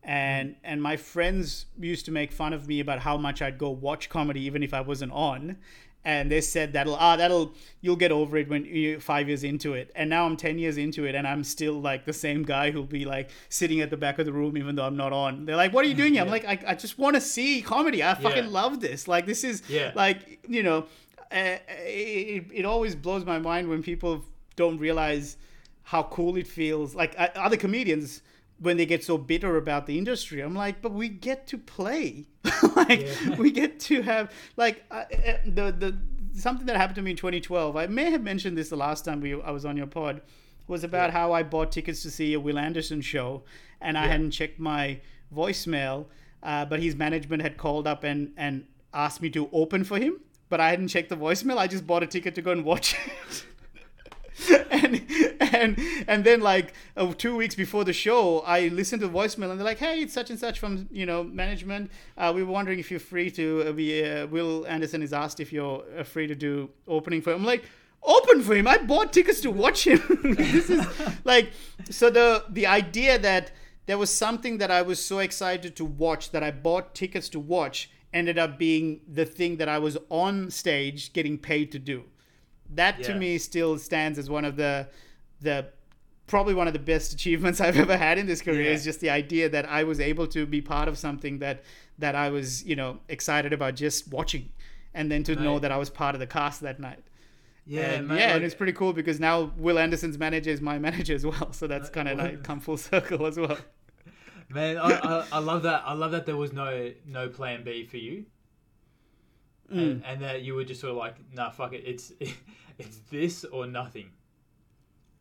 S3: And and my friends used to make fun of me about how much I'd go watch comedy even if I wasn't on. And they said that'll ah that'll you'll get over it when you five years into it. And now I'm ten years into it and I'm still like the same guy who'll be like sitting at the back of the room even though I'm not on. They're like, What are you doing here? I'm
S2: Yeah.
S3: like, I, I just want to see comedy. I fucking
S2: Yeah.
S3: love this. Like this is
S2: Yeah.
S3: like you know uh, it, it always blows my mind when people don't realize how cool it feels like uh, other comedians when they get so bitter about the industry i'm like but we get to play [laughs] like
S2: Yeah.
S3: we get to have like uh, the the something that happened to me in 2012 i may have mentioned this the last time we i was on your pod was about how i bought tickets to see a Wil Anderson show and i
S2: Yeah.
S3: hadn't checked my voicemail uh, but his management had called up and and asked me to open for him but I hadn't checked the voicemail. I just bought a ticket to go and watch it. [laughs] and and and then like uh, two weeks before the show, I listened to the voicemail and they're like, "Hey, it's such and such from you know management. Uh, we were wondering if you're free to uh, be. Uh, Wil Anderson is asked if you're uh, free to do opening for him. I'm like." Open for him. I bought tickets to watch him. [laughs] this is like so the the idea that there was something that I was so excited to watch that I bought tickets to watch ended up being the thing that I was on stage getting paid to do. That to me still stands as one of the the probably one of the best achievements I've ever had in this career
S2: Yeah.
S3: is just the idea that I was able to be part of something that that I was, you know, excited about just watching and then to know that I was part of the cast that night.
S2: Yeah,
S3: and
S2: mate,
S3: yeah,
S2: like-
S3: and it's pretty cool because now Wil Anderson's manager is my manager as well. So that's kind of like come full circle as well. [laughs]
S2: Man, I, I, I love that. I love that there was no no plan B for you,
S3: Mm.
S2: and, and that you were just sort of like, nah, fuck it. It's [laughs] it's this or nothing.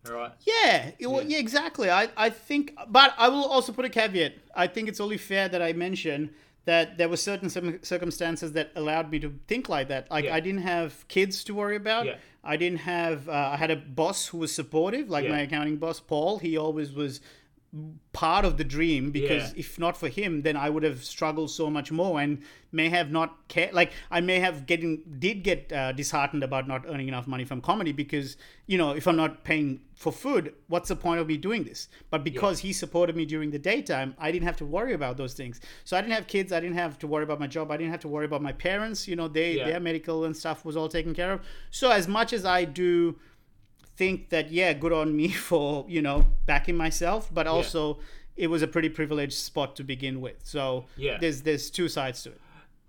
S2: All right.
S3: Yeah, it-
S2: Yeah.
S3: yeah, exactly. I, I think, but I will also put a caveat. I think it's only fair that I mention that there were certain circumstances that allowed me to think like that. Like
S2: Yeah.
S3: I didn't have kids to worry about.
S2: Yeah.
S3: I didn't have. Uh, I had a boss who was supportive, like
S2: Yeah.
S3: my accounting boss Paul. He always was part of the dream because
S2: Yeah.
S3: if not for him then i would have struggled so much more and may have not cared like i may have getting did get uh, disheartened about not earning enough money from comedy because you know if i'm not paying for food what's the point of me doing this but because he supported me during the daytime i didn't have to worry about those things so i didn't have kids i didn't have to worry about my job i didn't have to worry about my parents you know they
S2: Yeah.
S3: their medical and stuff was all taken care of so as much as i do think that yeah good on me [laughs] for you know backing myself but also it was a pretty privileged spot to begin with so
S2: Yeah.
S3: there's there's two sides to it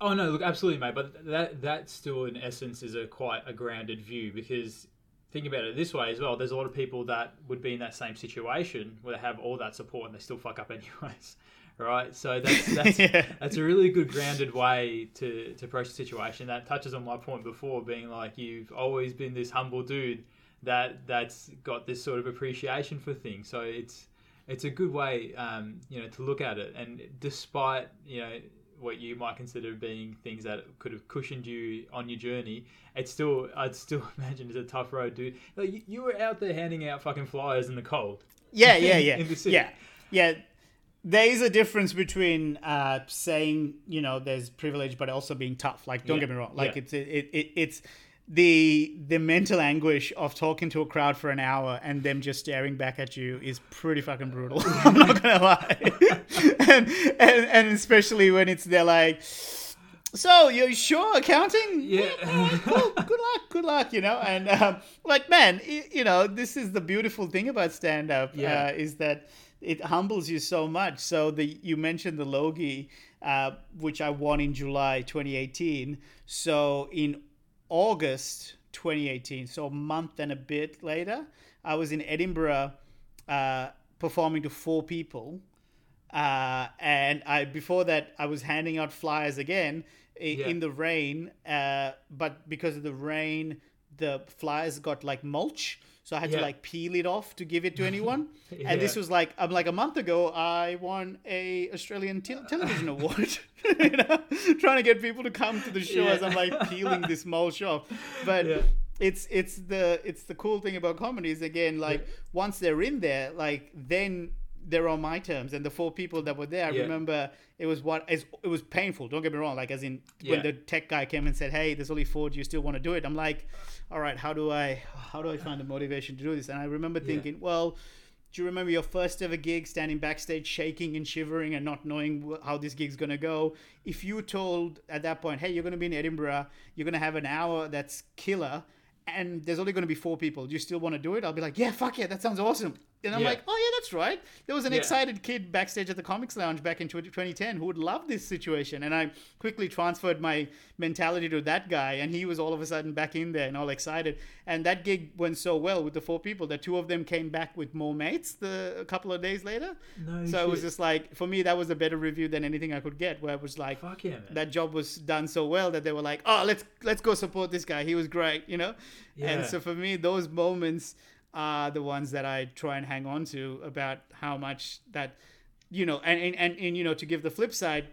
S2: Oh no, look, absolutely, mate. But that that still, in essence, is a quite a grounded view because think about it this way as well. There's a lot of people that would be in that same situation where they have all that support and they still fuck up [laughs] anyways, right? So that's [laughs] that's
S3: Yeah.
S2: that's a really good grounded way to to approach the situation. That touches on my point before, being like you've always been this humble dude that that's got this sort of appreciation for things. So it's it's a good way, um, you know, to look at it. And despite you know what you might consider being things that could have cushioned you on your journey, it's still I'd still [laughs] imagine it's a tough road, dude. Like you, you were out there handing out fucking flyers in the cold.
S3: yeah yeah [laughs] yeah
S2: In the city.
S3: yeah yeah there is a difference between uh, saying you know there's privilege but also being tough like don't
S2: Yeah.
S3: get me wrong like
S2: Yeah.
S3: it's it, it, it it's the the mental anguish of talking to a crowd for an hour and them just staring back at you is pretty fucking brutal. [laughs] I'm not gonna lie, and, and and especially when it's they're like, so you're sure accounting?
S2: Yeah.
S3: cool. Good luck. Good luck. You know, and um, like man, you know, this is the beautiful thing about stand up
S2: Yeah.
S3: uh, is that it humbles you so much. So the you mentioned the Logie, uh, which I won in July 2018. So in August 2018, so a month and a bit later, I was in Edinburgh uh, performing to four people. Uh, and I before that I was handing out flyers again i-
S2: Yeah.
S3: in the rain. Uh, but because of the rain, the flyers got like mulch, so I had
S2: Yeah.
S3: to like peel it off to give it to [laughs] anyone. And this was like I'm like a month ago. I won a Australian te- [laughs] television award. [laughs] you know, trying to get people to come to the show as I'm like peeling this mulch off. But
S2: Yeah.
S3: it's it's the it's the cool thing about comedy is again like once they're in there, like then they're on my terms. And the four people that were there, I
S2: Yeah.
S3: remember it was what it was painful. Don't get me wrong. Like as in
S2: Yeah.
S3: when the tech guy came and said, "Hey, there's only four. Do you still want to do it?" I'm like, "All right. How do I how do I find the motivation to do this?" And I remember thinking, well. Do you remember your first ever gig standing backstage shaking and shivering and not knowing how this gig's going to go? If you told at that point, hey, you're going to be in Edinburgh, you're going to have an hour that's killer, and there's only going to be four people, do you still want to do it? I'll be like, yeah, fuck yeah, that sounds awesome. And I'm
S2: Yeah.
S3: like, oh yeah, that's right. There was an
S2: Yeah.
S3: excited kid backstage at the Comics Lounge back in 2010 who would love this situation. And I quickly transferred my mentality to that guy, and he was all of a sudden back in there and all excited. And that gig went so well with the four people that two of them came back with more mates the, a couple of days later.
S2: No
S3: so it was just like, for me, that was a better review than anything I could get, where it was like,
S2: Fuck yeah, man.
S3: that job was done so well that they were like, "Oh, let's let's go support this guy. He was great," you know.
S2: Yeah.
S3: And so for me, those moments are the ones that I try and hang on to about how much that, you know, and and and, and you know, to give the flip side,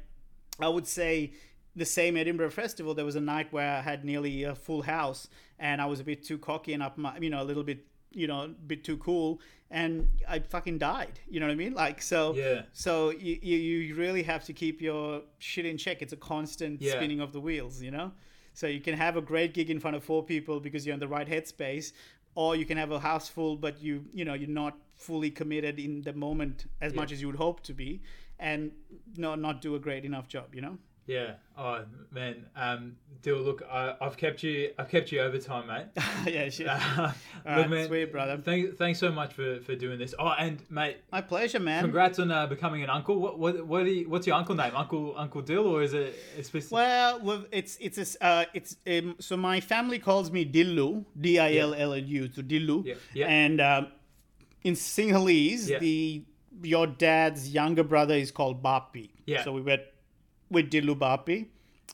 S3: I would say the same Edinburgh Festival. There was a night where I had nearly a full house, and I was a bit too cocky and up my, you know, a little bit you know, a bit too cool, and I fucking died. You know what I mean? Like so.
S2: Yeah.
S3: So you you, really have to keep your shit in check. It's a constant
S2: Yeah.
S3: spinning of the wheels. You know. So you can have a great gig in front of four people because you're in the right headspace, or you can have a house full, but you you know you're not fully committed in the moment as much as you would hope to be, and no not do a great enough job. You know.
S2: Yeah. Oh man. Um, Dil, look, I, I've kept you. I've kept you over time, mate. [laughs]
S3: yeah, shit. [laughs]
S2: look,
S3: right, sweet, brother.
S2: Thank, thanks so much for, for doing this. Oh, and mate,
S3: My pleasure, man.
S2: congrats on uh, becoming an uncle. What what what do you, what's your uncle name? Uncle Uncle Dil, or is it specific?
S3: Well, it's it's a uh, it's um, so my family calls me Dillu, D I L L U, so Dillu,
S2: Yeah, yeah.
S3: and um, in Sinhalese,
S2: Yeah.
S3: the your dad's younger brother is called Bapi.
S2: Yeah.
S3: So we went with Dillu Bapi,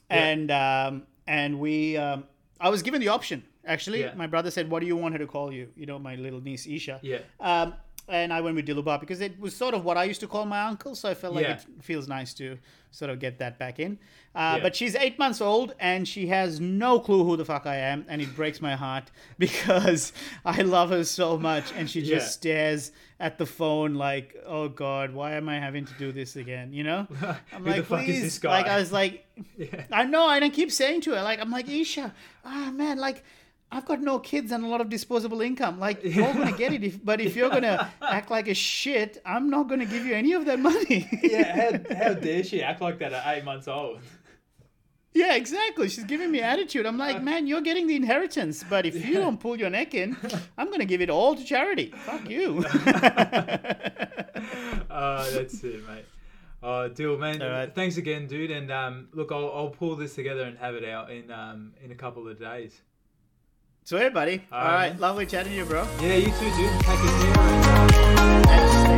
S3: and um, and we um, I was given the option actually.
S2: Yeah.
S3: My brother said, "What do you want her to call you?" You know, my little niece Isha.
S2: Yeah.
S3: Um, and I went with Dilubab because it was sort of what I used to call my uncle, so I felt like
S2: Yeah.
S3: it feels nice to sort of get that back in. Uh,
S2: Yeah.
S3: But she's eight months old and she has no clue who the fuck I am, and it breaks my heart [laughs] because I love her so much, and she just
S2: Yeah.
S3: stares at the phone like, "Oh God, why am I having to do this again?" You know? [laughs] I'm
S2: Who the fuck is
S3: "Please."
S2: this guy?
S3: Like I was like. [laughs] I know, and I keep saying to her, like, I'm like, Isha, ah man, like. I've got no kids and a lot of disposable income. Like [laughs] you're gonna get it, if, but if you're gonna act like a shit, I'm not gonna give you any of that money.
S2: yeah. [laughs] How, how dare she act like that at eight months old?
S3: Yeah, exactly. She's giving me attitude. I'm like, man, you're getting the inheritance, but if you don't pull your neck in, [laughs] I'm gonna give it all to charity. Fuck you.
S2: Oh, that's it, mate. Oh, Dil, man.
S3: All right.
S2: Thanks again, dude. And um, look, I'll, I'll pull this together and have it out in um in a couple of days.
S3: Sweet, buddy. All
S2: right,
S3: right, lovely chatting to you, bro.
S2: Yeah, you too, dude.